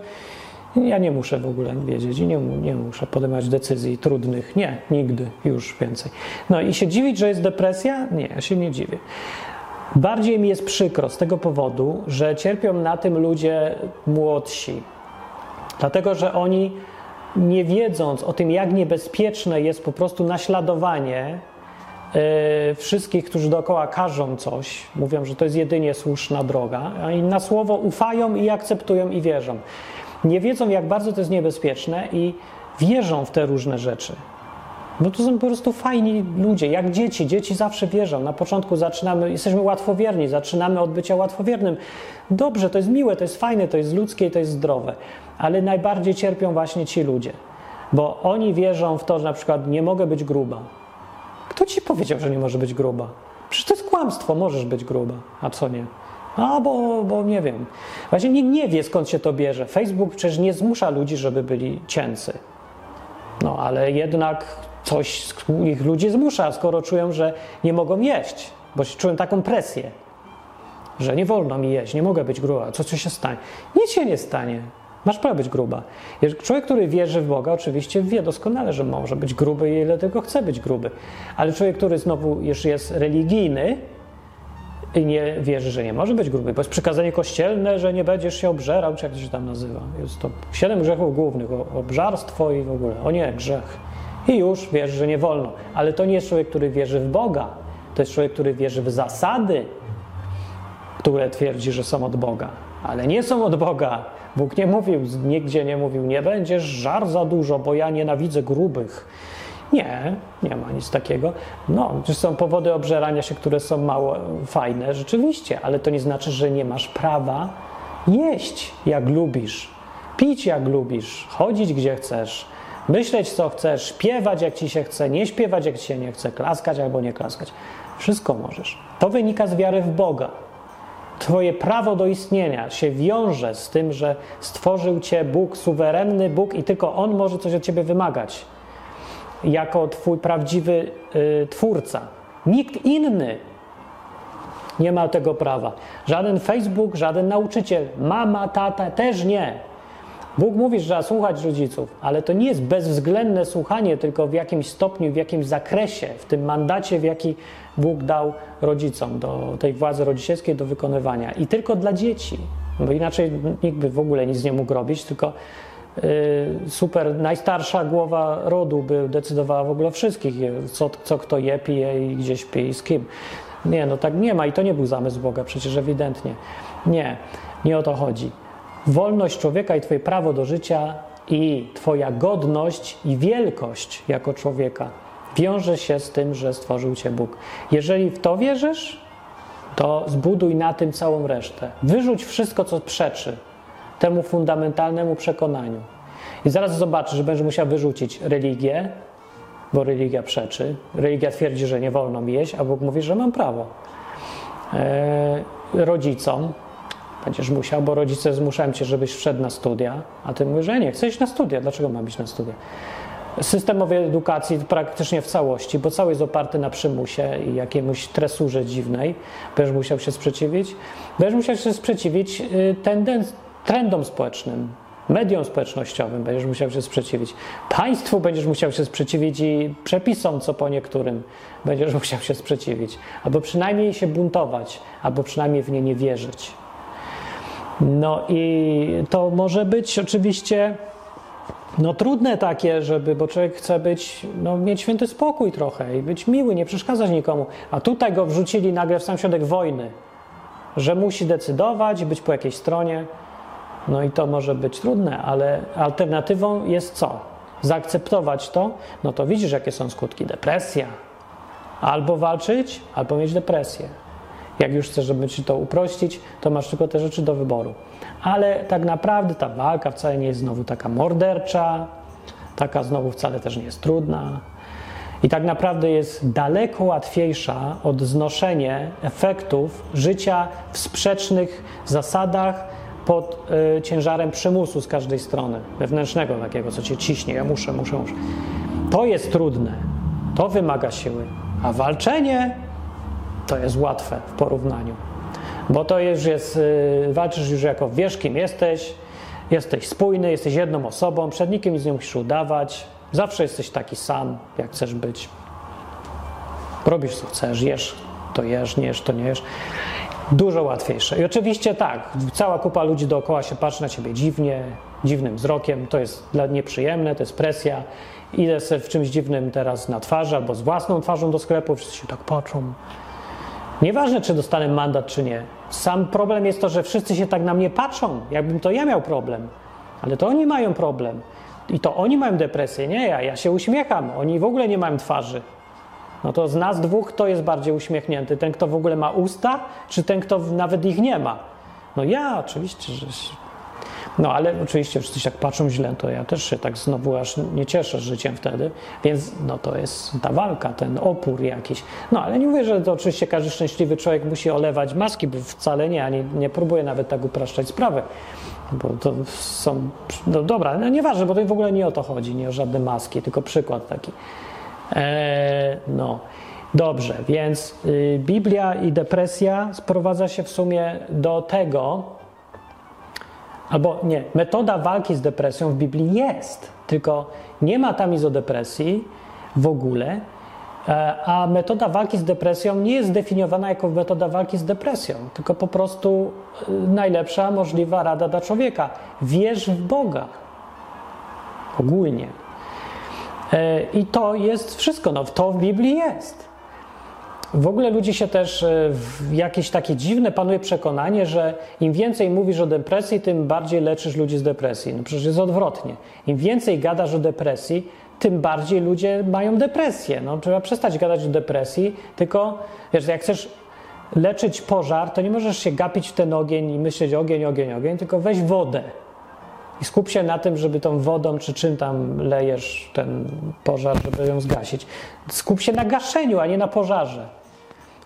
S1: ja nie muszę w ogóle wiedzieć i nie, nie muszę podejmować decyzji trudnych. Nie, nigdy już więcej. No i się dziwić, że jest depresja? Nie, ja się nie dziwię. Bardziej mi jest przykro z tego powodu, że cierpią na tym ludzie młodsi. Dlatego, że oni nie wiedząc o tym, jak niebezpieczne jest po prostu naśladowanie wszystkich, którzy dookoła każą coś, mówią, że to jest jedynie słuszna droga, a i na słowo ufają i akceptują i wierzą nie wiedzą, jak bardzo to jest niebezpieczne i wierzą w te różne rzeczy. Bo to są po prostu fajni ludzie, jak dzieci. Dzieci zawsze wierzą. Na początku zaczynamy, jesteśmy łatwowierni, zaczynamy od bycia łatwowiernym. Dobrze, to jest miłe, to jest fajne, to jest ludzkie i to jest zdrowe. Ale najbardziej cierpią właśnie ci ludzie, bo oni wierzą w to, że na przykład nie mogę być gruba. Kto ci powiedział, że nie może być gruba? Przecież to jest kłamstwo, możesz być gruba, a co nie? A, bo, bo nie wiem. Właśnie nikt nie wie, skąd się to bierze. Facebook przecież nie zmusza ludzi, żeby byli cięcy. No, ale jednak coś ich ludzi zmusza, skoro czują, że nie mogą jeść, bo czują taką presję, że nie wolno mi jeść, nie mogę być gruba. Co, co się stanie? Nic się nie stanie. Masz prawo być gruba. Człowiek, który wierzy w Boga, oczywiście wie doskonale, że może być gruby, ile tylko chce być gruby. Ale człowiek, który znowu już jest religijny, i nie wierzy, że nie może być gruby, bo jest przykazanie kościelne, że nie będziesz się obżerał, czy jak to się tam nazywa. Jest to siedem grzechów głównych, obżarstwo i w ogóle. O nie, grzech. I już wierzy, że nie wolno. Ale to nie jest człowiek, który wierzy w Boga. To jest człowiek, który wierzy w zasady, które twierdzi, że są od Boga. Ale nie są od Boga. Bóg nie mówił, nigdzie nie mówił, nie będziesz żar za dużo, bo ja nienawidzę grubych nie, nie ma nic takiego. No, są powody obżerania się, które są mało fajne, rzeczywiście, ale to nie znaczy, że nie masz prawa jeść jak lubisz, pić jak lubisz, chodzić gdzie chcesz, myśleć co chcesz, śpiewać jak ci się chce, nie śpiewać jak ci się nie chce, klaskać albo nie klaskać. Wszystko możesz. To wynika z wiary w Boga. Twoje prawo do istnienia się wiąże z tym, że stworzył cię Bóg, suwerenny Bóg i tylko On może coś od ciebie wymagać jako Twój prawdziwy y, twórca. Nikt inny nie ma tego prawa. Żaden Facebook, żaden nauczyciel, mama, tata też nie. Bóg mówi, że trzeba słuchać rodziców, ale to nie jest bezwzględne słuchanie, tylko w jakimś stopniu, w jakimś zakresie, w tym mandacie, w jaki Bóg dał rodzicom, do tej władzy rodzicielskiej do wykonywania. I tylko dla dzieci, bo inaczej nikt by w ogóle nic nie mógł robić, tylko Y, super, najstarsza głowa rodu by decydowała w ogóle o wszystkich, co, co kto je, pije i gdzie śpi i z kim. Nie, no tak nie ma i to nie był zamysł Boga, przecież ewidentnie. Nie, nie o to chodzi. Wolność człowieka i Twoje prawo do życia i Twoja godność i wielkość jako człowieka wiąże się z tym, że stworzył Cię Bóg. Jeżeli w to wierzysz, to zbuduj na tym całą resztę. Wyrzuć wszystko, co przeczy temu fundamentalnemu przekonaniu. I zaraz zobaczysz, że będziesz musiał wyrzucić religię, bo religia przeczy. Religia twierdzi, że nie wolno mi jeść, a Bóg mówi, że mam prawo. E, rodzicom będziesz musiał, bo rodzice zmuszają cię, żebyś wszedł na studia, a ty mówisz, że nie, chcę iść na studia. Dlaczego mam iść na studia? Systemowej edukacji praktycznie w całości, bo cały jest oparty na przymusie i jakiemuś tresurze dziwnej. Będziesz musiał się sprzeciwić. Będziesz musiał się sprzeciwić y, tendenc- trendom społecznym, mediom społecznościowym będziesz musiał się sprzeciwić. Państwu będziesz musiał się sprzeciwić i przepisom, co po niektórym będziesz musiał się sprzeciwić. Albo przynajmniej się buntować, albo przynajmniej w nie nie wierzyć. No i to może być oczywiście no trudne takie, żeby, bo człowiek chce być, no mieć święty spokój trochę i być miły, nie przeszkadzać nikomu. A tutaj go wrzucili nagle w sam środek wojny, że musi decydować, być po jakiejś stronie. No i to może być trudne, ale alternatywą jest co? Zaakceptować to, no to widzisz, jakie są skutki. Depresja. Albo walczyć, albo mieć depresję. Jak już chcesz, żeby ci to uprościć, to masz tylko te rzeczy do wyboru. Ale tak naprawdę ta walka wcale nie jest znowu taka mordercza, taka znowu wcale też nie jest trudna. I tak naprawdę jest daleko łatwiejsza od znoszenie efektów życia w sprzecznych zasadach pod y, ciężarem przymusu z każdej strony, wewnętrznego takiego, co cię ciśnie, ja muszę, muszę, muszę. To jest trudne, to wymaga siły, a walczenie to jest łatwe w porównaniu. Bo to już jest, y, walczysz już jako wiesz, kim jesteś, jesteś spójny, jesteś jedną osobą, przed nikim nic nie musisz udawać, zawsze jesteś taki sam, jak chcesz być. Robisz co chcesz, jesz to jesz, nie jesz to nie jesz. Dużo łatwiejsze. I oczywiście tak, cała kupa ludzi dookoła się patrzy na ciebie dziwnie, dziwnym wzrokiem, to jest dla nieprzyjemne, to jest presja. Idę sobie w czymś dziwnym teraz na twarzy albo z własną twarzą do sklepu, wszyscy się tak patrzą. Nieważne, czy dostanę mandat, czy nie. Sam problem jest to, że wszyscy się tak na mnie patrzą, jakbym to ja miał problem. Ale to oni mają problem. I to oni mają depresję, nie ja. Ja się uśmiecham, oni w ogóle nie mają twarzy. No to z nas dwóch kto jest bardziej uśmiechnięty? Ten, kto w ogóle ma usta, czy ten, kto nawet ich nie ma? No ja oczywiście, że. No ale oczywiście wszyscy tak patrzą źle, to ja też się tak znowu aż nie cieszę życiem wtedy, więc no to jest ta walka, ten opór jakiś. No ale nie mówię, że to oczywiście każdy szczęśliwy człowiek musi olewać maski, bo wcale nie, ani nie próbuję nawet tak upraszczać sprawy, bo to są, no dobra, no nieważne, bo to w ogóle nie o to chodzi, nie o żadne maski, tylko przykład taki. Eee, no. Dobrze, więc y, Biblia i depresja sprowadza się w sumie do tego, albo nie, metoda walki z depresją w Biblii jest, tylko nie ma tam izodepresji w ogóle, e, a metoda walki z depresją nie jest zdefiniowana jako metoda walki z depresją, tylko po prostu y, najlepsza możliwa rada dla człowieka. Wierz w Boga. Ogólnie. E, I to jest wszystko, no to w Biblii jest. W ogóle ludzie się też, e, jakieś takie dziwne panuje przekonanie, że im więcej mówisz o depresji, tym bardziej leczysz ludzi z depresji. No przecież jest odwrotnie. Im więcej gadasz o depresji, tym bardziej ludzie mają depresję. No, trzeba przestać gadać o depresji, tylko wiesz, jak chcesz leczyć pożar, to nie możesz się gapić w ten ogień i myśleć ogień, ogień, ogień, tylko weź wodę i skup się na tym, żeby tą wodą czy czym tam lejesz ten pożar, żeby ją zgasić. Skup się na gaszeniu, a nie na pożarze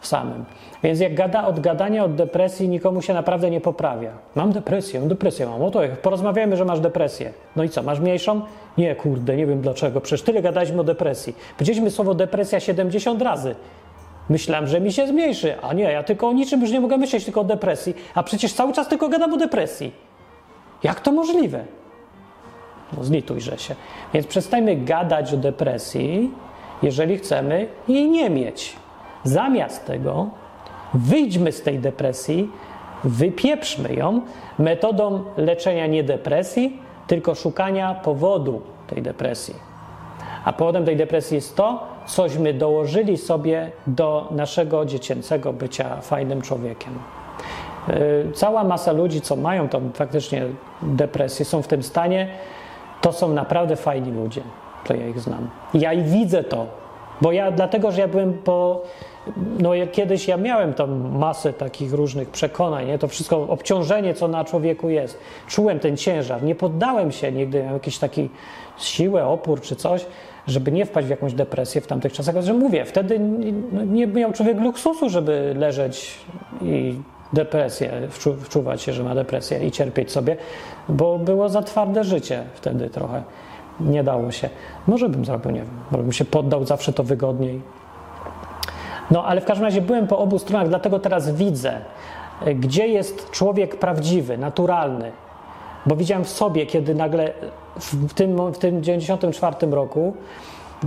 S1: samym. Więc jak gada od gadania, od depresji, nikomu się naprawdę nie poprawia. Mam depresję, mam depresję mam. Oto porozmawiamy, że masz depresję. No i co, masz mniejszą? Nie, kurde, nie wiem dlaczego. Przecież tyle gadaliśmy o depresji. Powiedzieliśmy słowo depresja 70 razy. Myślałem, że mi się zmniejszy. A nie, ja tylko o niczym już nie mogę myśleć, tylko o depresji. A przecież cały czas tylko gadam o depresji. Jak to możliwe? No zlitujże się. Więc przestańmy gadać o depresji, jeżeli chcemy jej nie mieć. Zamiast tego wyjdźmy z tej depresji, wypieprzmy ją metodą leczenia nie depresji, tylko szukania powodu tej depresji. A powodem tej depresji jest to, cośmy dołożyli sobie do naszego dziecięcego bycia fajnym człowiekiem. Y, cała masa ludzi, co mają tam faktycznie depresję, są w tym stanie, to są naprawdę fajni ludzie. To ja ich znam. Ja i widzę to, bo ja, dlatego, że ja byłem po. No, kiedyś ja miałem tam masę takich różnych przekonań, nie? to wszystko obciążenie, co na człowieku jest. Czułem ten ciężar, nie poddałem się nigdy, miałem jakieś taki siłę, opór czy coś, żeby nie wpaść w jakąś depresję w tamtych czasach. Że mówię, wtedy no, nie miał człowiek luksusu, żeby leżeć i depresję, wczuwać się, że ma depresję i cierpieć sobie, bo było za twarde życie wtedy trochę. Nie dało się. Może bym zrobił, nie wiem, może bym się poddał, zawsze to wygodniej. No, ale w każdym razie byłem po obu stronach, dlatego teraz widzę, gdzie jest człowiek prawdziwy, naturalny. Bo widziałem w sobie, kiedy nagle w tym, w tym 94 roku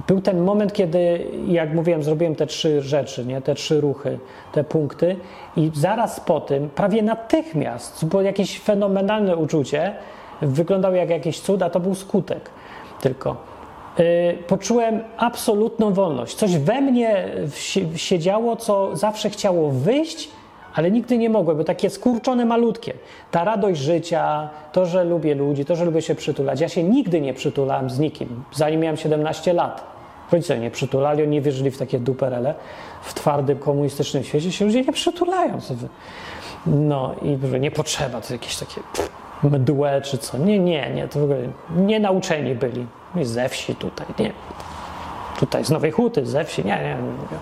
S1: był ten moment, kiedy, jak mówiłem, zrobiłem te trzy rzeczy, nie? te trzy ruchy, te punkty, i zaraz po tym, prawie natychmiast, było jakieś fenomenalne uczucie, wyglądało jak jakiś cud, a to był skutek tylko. Yy, poczułem absolutną wolność. Coś we mnie siedziało, co zawsze chciało wyjść, ale nigdy nie mogłem, bo takie skurczone, malutkie. Ta radość życia, to, że lubię ludzi, to, że lubię się przytulać. Ja się nigdy nie przytulałem z nikim, zanim miałem 17 lat. Rodzice nie przytulali, oni nie wierzyli w takie duperele. W twardym komunistycznym świecie się ludzie nie przytulają. No i nie potrzeba, to jakieś takie mdłe czy co. Nie, nie, nie, to w ogóle nie nauczeni byli. ze wsi tutaj, nie. Tutaj z Nowej Huty, ze wsi, nie, nie. nie.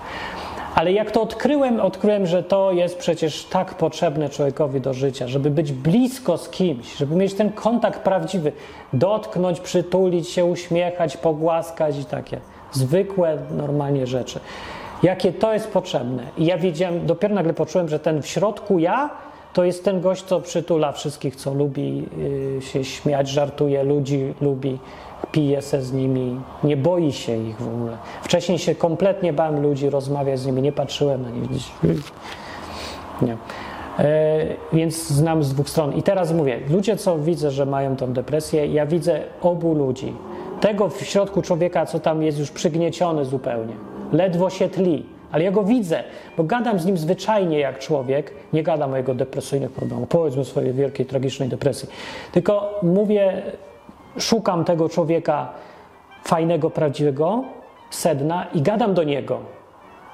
S1: Ale jak to odkryłem, odkryłem, że to jest przecież tak potrzebne człowiekowi do życia, żeby być blisko z kimś, żeby mieć ten kontakt prawdziwy, dotknąć, przytulić się, uśmiechać, pogłaskać i takie zwykłe, normalnie rzeczy. Jakie to jest potrzebne. I ja wiedziałem, dopiero nagle poczułem, że ten w środku ja to jest ten gość, co przytula wszystkich, co lubi yy, się śmiać, żartuje, ludzi lubi, pije se z nimi, nie boi się ich w ogóle. Wcześniej się kompletnie bałem ludzi, rozmawiać z nimi, nie patrzyłem na nich. Nie. E, więc znam z dwóch stron. I teraz mówię, ludzie, co widzę, że mają tą depresję, ja widzę obu ludzi. Tego w środku człowieka, co tam jest już przygnieciony zupełnie. Ledwo się tli, ale ja go widzę, bo gadam z nim zwyczajnie jak człowiek. Nie gadam o jego depresyjnych problemach, powiedzmy swojej wielkiej, tragicznej depresji. Tylko mówię szukam tego człowieka fajnego, prawdziwego, sedna i gadam do niego.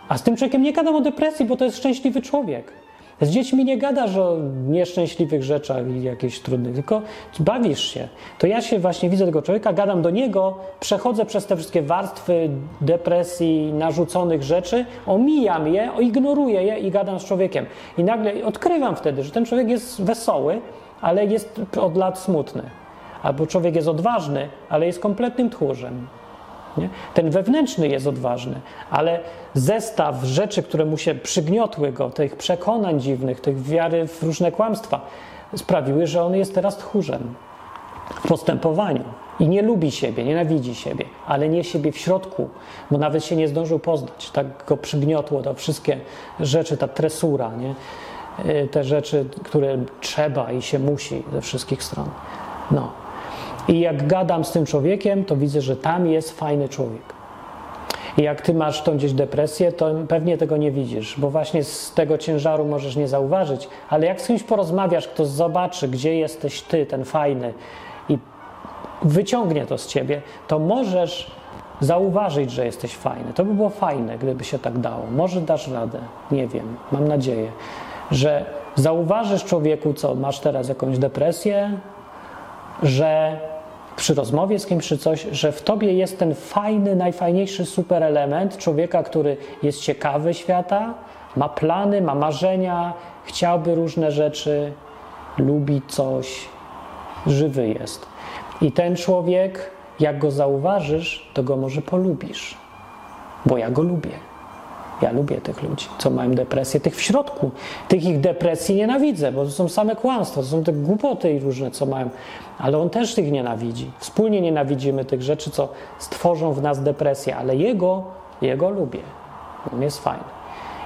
S1: A z tym człowiekiem nie gadam o depresji, bo to jest szczęśliwy człowiek. Z dziećmi nie gadasz o nieszczęśliwych rzeczach i jakichś trudnych, tylko bawisz się. To ja się właśnie widzę tego człowieka, gadam do niego, przechodzę przez te wszystkie warstwy depresji, narzuconych rzeczy, omijam je, ignoruję je i gadam z człowiekiem. I nagle odkrywam wtedy, że ten człowiek jest wesoły, ale jest od lat smutny. Albo człowiek jest odważny, ale jest kompletnym tchórzem. Nie? Ten wewnętrzny jest odważny, ale zestaw rzeczy, które mu się przygniotły go, tych przekonań dziwnych, tych wiary w różne kłamstwa, sprawiły, że on jest teraz tchórzem w postępowaniu. I nie lubi siebie, nienawidzi siebie, ale nie siebie w środku, bo nawet się nie zdążył poznać. Tak go przygniotło to wszystkie rzeczy, ta tresura, nie? Y, te rzeczy, które trzeba i się musi ze wszystkich stron. No. I jak gadam z tym człowiekiem, to widzę, że tam jest fajny człowiek. I jak ty masz tą gdzieś depresję, to pewnie tego nie widzisz, bo właśnie z tego ciężaru możesz nie zauważyć, ale jak z kimś porozmawiasz, kto zobaczy, gdzie jesteś ty, ten fajny, i wyciągnie to z ciebie, to możesz zauważyć, że jesteś fajny. To by było fajne, gdyby się tak dało. Może dasz radę, nie wiem, mam nadzieję, że zauważysz człowieku, co masz teraz jakąś depresję, że przy rozmowie z kimś czy coś, że w tobie jest ten fajny, najfajniejszy super element człowieka, który jest ciekawy świata, ma plany, ma marzenia, chciałby różne rzeczy, lubi coś, żywy jest. I ten człowiek, jak go zauważysz, to go może polubisz, bo ja go lubię. Ja lubię tych ludzi, co mają depresję, tych w środku. Tych ich depresji nienawidzę, bo to są same kłamstwa, to są te głupoty i różne, co mają. Ale on też tych nienawidzi. Wspólnie nienawidzimy tych rzeczy, co stworzą w nas depresję, ale jego, jego lubię. On jest fajny.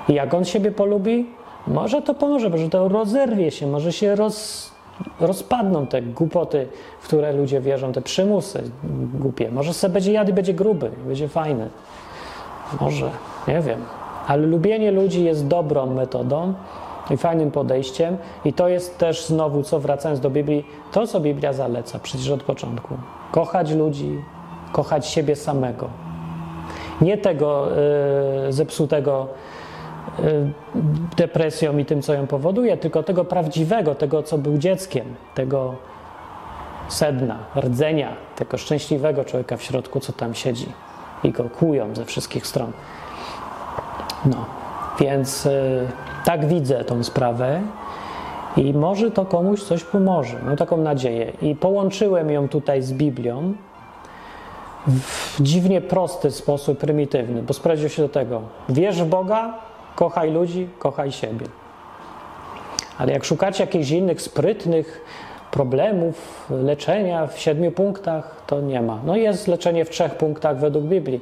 S1: I jak on siebie polubi, może to pomoże, może to rozerwie się, może się roz, rozpadną te głupoty, w które ludzie wierzą, te przymusy głupie. Może sobie będzie jadł i będzie gruby, będzie fajny. Może, nie wiem. Ale lubienie ludzi jest dobrą metodą i fajnym podejściem, i to jest też znowu, co wracając do Biblii, to co Biblia zaleca przecież od początku. Kochać ludzi, kochać siebie samego. Nie tego yy, zepsutego yy, depresją i tym, co ją powoduje, tylko tego prawdziwego, tego, co był dzieckiem, tego sedna, rdzenia, tego szczęśliwego człowieka w środku, co tam siedzi i go kłują ze wszystkich stron. No, więc y, tak widzę tą sprawę i może to komuś coś pomoże. Mam taką nadzieję. I połączyłem ją tutaj z Biblią, w dziwnie prosty sposób, prymitywny, bo sprowadził się do tego: wierz w Boga, kochaj ludzi, kochaj siebie. Ale jak szukacie jakichś innych sprytnych problemów, leczenia w siedmiu punktach, to nie ma. No jest leczenie w trzech punktach według Biblii.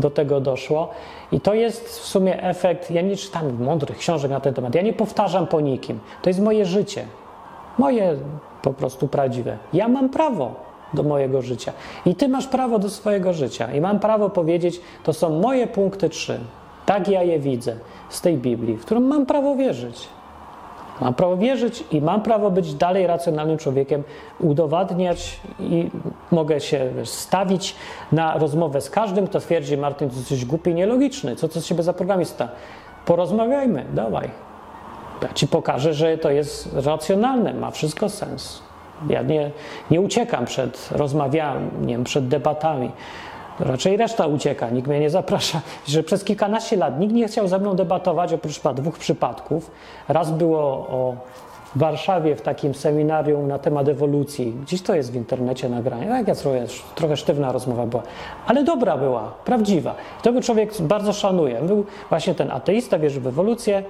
S1: Do tego doszło. I to jest w sumie efekt. Ja nie czytam mądrych książek na ten temat. Ja nie powtarzam po nikim. To jest moje życie. Moje po prostu prawdziwe. Ja mam prawo do mojego życia. I ty masz prawo do swojego życia. I mam prawo powiedzieć, to są moje punkty trzy. Tak ja je widzę z tej Biblii, w którą mam prawo wierzyć. Mam prawo wierzyć i mam prawo być dalej racjonalnym człowiekiem, udowadniać i mogę się stawić na rozmowę z każdym, kto twierdzi, Martin, to jesteś głupi nielogiczny, co to z siebie za programista? Porozmawiajmy, dawaj. Ja ci pokażę, że to jest racjonalne, ma wszystko sens. Ja nie, nie uciekam przed rozmawianiem, przed debatami. Raczej reszta ucieka, nikt mnie nie zaprasza. <laughs> Że przez kilkanaście lat nikt nie chciał ze mną debatować, oprócz dwóch przypadków. Raz było o Warszawie w takim seminarium na temat ewolucji. Gdzieś to jest w internecie nagranie. Tak, ja trochę, trochę sztywna rozmowa była, ale dobra była, prawdziwa. Był człowiek bardzo szanuje. Był właśnie ten ateista, wierzy w ewolucję,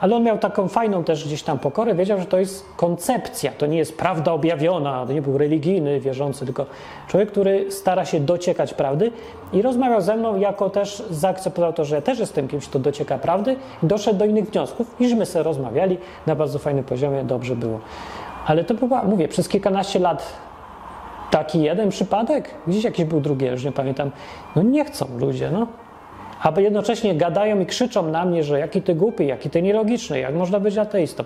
S1: ale on miał taką fajną też gdzieś tam pokorę, wiedział, że to jest koncepcja, to nie jest prawda objawiona, to nie był religijny, wierzący, tylko człowiek, który stara się dociekać prawdy i rozmawiał ze mną, jako też zaakceptował to, że ja też jestem kimś, kto docieka prawdy i doszedł do innych wniosków, niż sobie rozmawiali na bardzo fajnym poziomie, dobrze było. Ale to była, mówię, przez kilkanaście lat taki jeden przypadek, gdzieś jakiś był drugi, już nie pamiętam, no nie chcą ludzie, no aby jednocześnie gadają i krzyczą na mnie, że jaki ty głupi, jaki ty nielogiczny, jak można być ateistą.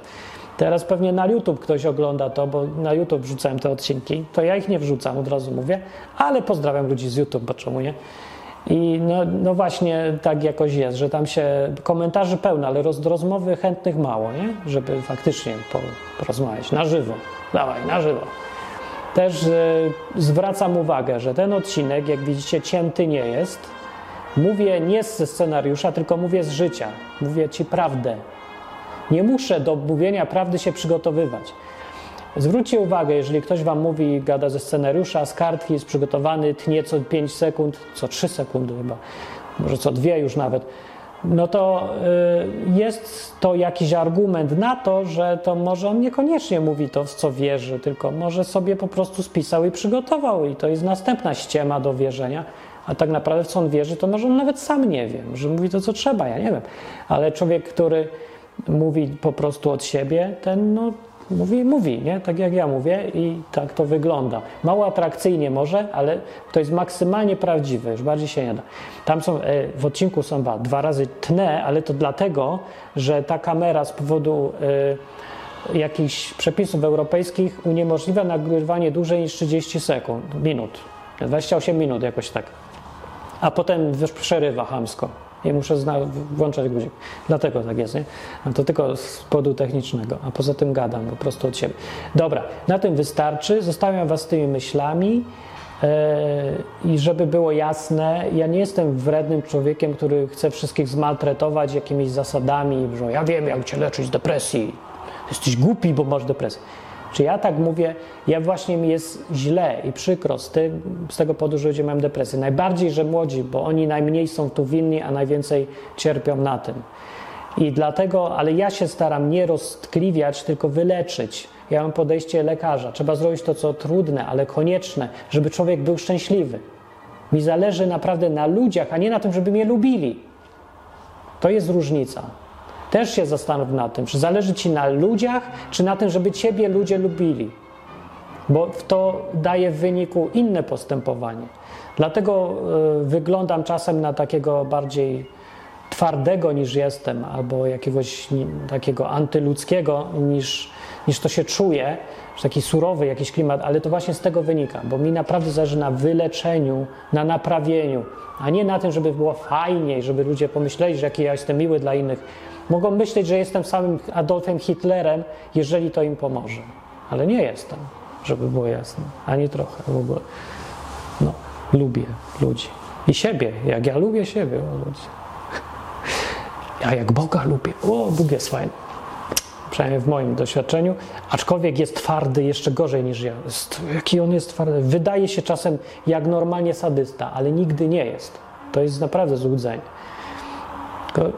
S1: Teraz pewnie na YouTube ktoś ogląda to, bo na YouTube wrzucałem te odcinki. To ja ich nie wrzucam, od razu mówię, ale pozdrawiam ludzi z YouTube, bo czemu nie? I no, no właśnie tak jakoś jest, że tam się komentarzy pełno, ale roz, rozmowy chętnych mało, nie? Żeby faktycznie po, porozmawiać na żywo. Dawaj, na żywo. Też y, zwracam uwagę, że ten odcinek, jak widzicie, cięty nie jest Mówię nie ze scenariusza, tylko mówię z życia. Mówię ci prawdę. Nie muszę do mówienia prawdy się przygotowywać. Zwróćcie uwagę, jeżeli ktoś wam mówi, gada ze scenariusza, z kartki, jest przygotowany, tnie co 5 sekund, co 3 sekundy chyba, może co dwie już nawet, no to y, jest to jakiś argument na to, że to może on niekoniecznie mówi to, w co wierzy, tylko może sobie po prostu spisał i przygotował i to jest następna ściema do wierzenia a tak naprawdę w co on wierzy, to może on nawet sam nie wie, że mówi to, co trzeba, ja nie wiem. Ale człowiek, który mówi po prostu od siebie, ten no, mówi, mówi, nie? tak jak ja mówię i tak to wygląda. Mało atrakcyjnie może, ale to jest maksymalnie prawdziwe, już bardziej się nie da. Tam są, e, w odcinku są dwa razy tnę, ale to dlatego, że ta kamera z powodu y, jakichś przepisów europejskich uniemożliwia nagrywanie dłużej niż 30 sekund, minut. 28 minut jakoś tak a potem wiesz, przerywa hamsko i muszę włączać guzik. Dlatego tak jest, nie? To tylko z powodu technicznego, a poza tym gadam po prostu od siebie. Dobra, na tym wystarczy. Zostawiam Was z tymi myślami. Yy, I żeby było jasne, ja nie jestem wrednym człowiekiem, który chce wszystkich zmaltretować jakimiś zasadami, że ja wiem, jak cię leczyć z depresji. Jesteś głupi, bo masz depresję. Czy ja tak mówię, ja właśnie mi jest źle i przykro z, z tego powodu, że ludzie mają depresję. Najbardziej, że młodzi, bo oni najmniej są tu winni, a najwięcej cierpią na tym. I dlatego, ale ja się staram nie roztkliwiać, tylko wyleczyć. Ja mam podejście lekarza. Trzeba zrobić to, co trudne, ale konieczne, żeby człowiek był szczęśliwy. Mi zależy naprawdę na ludziach, a nie na tym, żeby mnie lubili. To jest różnica. Też się zastanów nad tym, czy zależy ci na ludziach, czy na tym, żeby ciebie ludzie lubili. Bo to daje w wyniku inne postępowanie. Dlatego y, wyglądam czasem na takiego bardziej twardego niż jestem, albo jakiegoś takiego antyludzkiego niż, niż to się czuje, że taki surowy jakiś klimat, ale to właśnie z tego wynika, bo mi naprawdę zależy na wyleczeniu, na naprawieniu, a nie na tym, żeby było fajniej, żeby ludzie pomyśleli, że jaki ja jestem miły dla innych. Mogą myśleć, że jestem samym Adolfem Hitlerem, jeżeli to im pomoże. Ale nie jestem, żeby było jasne. Ani trochę w ogóle. No, lubię ludzi. I siebie, jak ja lubię siebie, o ludzi. Ja jak Boga lubię. O, Bóg jest fajny. przynajmniej w moim doświadczeniu, aczkolwiek jest twardy jeszcze gorzej niż ja. Jaki on jest twardy. Wydaje się czasem jak normalnie sadysta, ale nigdy nie jest. To jest naprawdę złudzenie. Tylko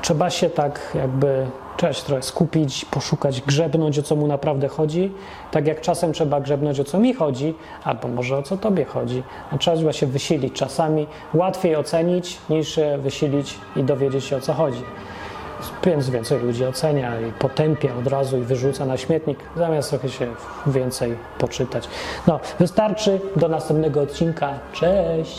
S1: trzeba się tak jakby się trochę skupić, poszukać, grzebnąć o co mu naprawdę chodzi. Tak jak czasem trzeba grzebnąć o co mi chodzi, albo może o co tobie chodzi. No, trzeba się wysilić czasami. Łatwiej ocenić niż wysilić i dowiedzieć się o co chodzi. Więc więcej ludzi ocenia i potępia od razu i wyrzuca na śmietnik, zamiast trochę się więcej poczytać. No, wystarczy. Do następnego odcinka. Cześć!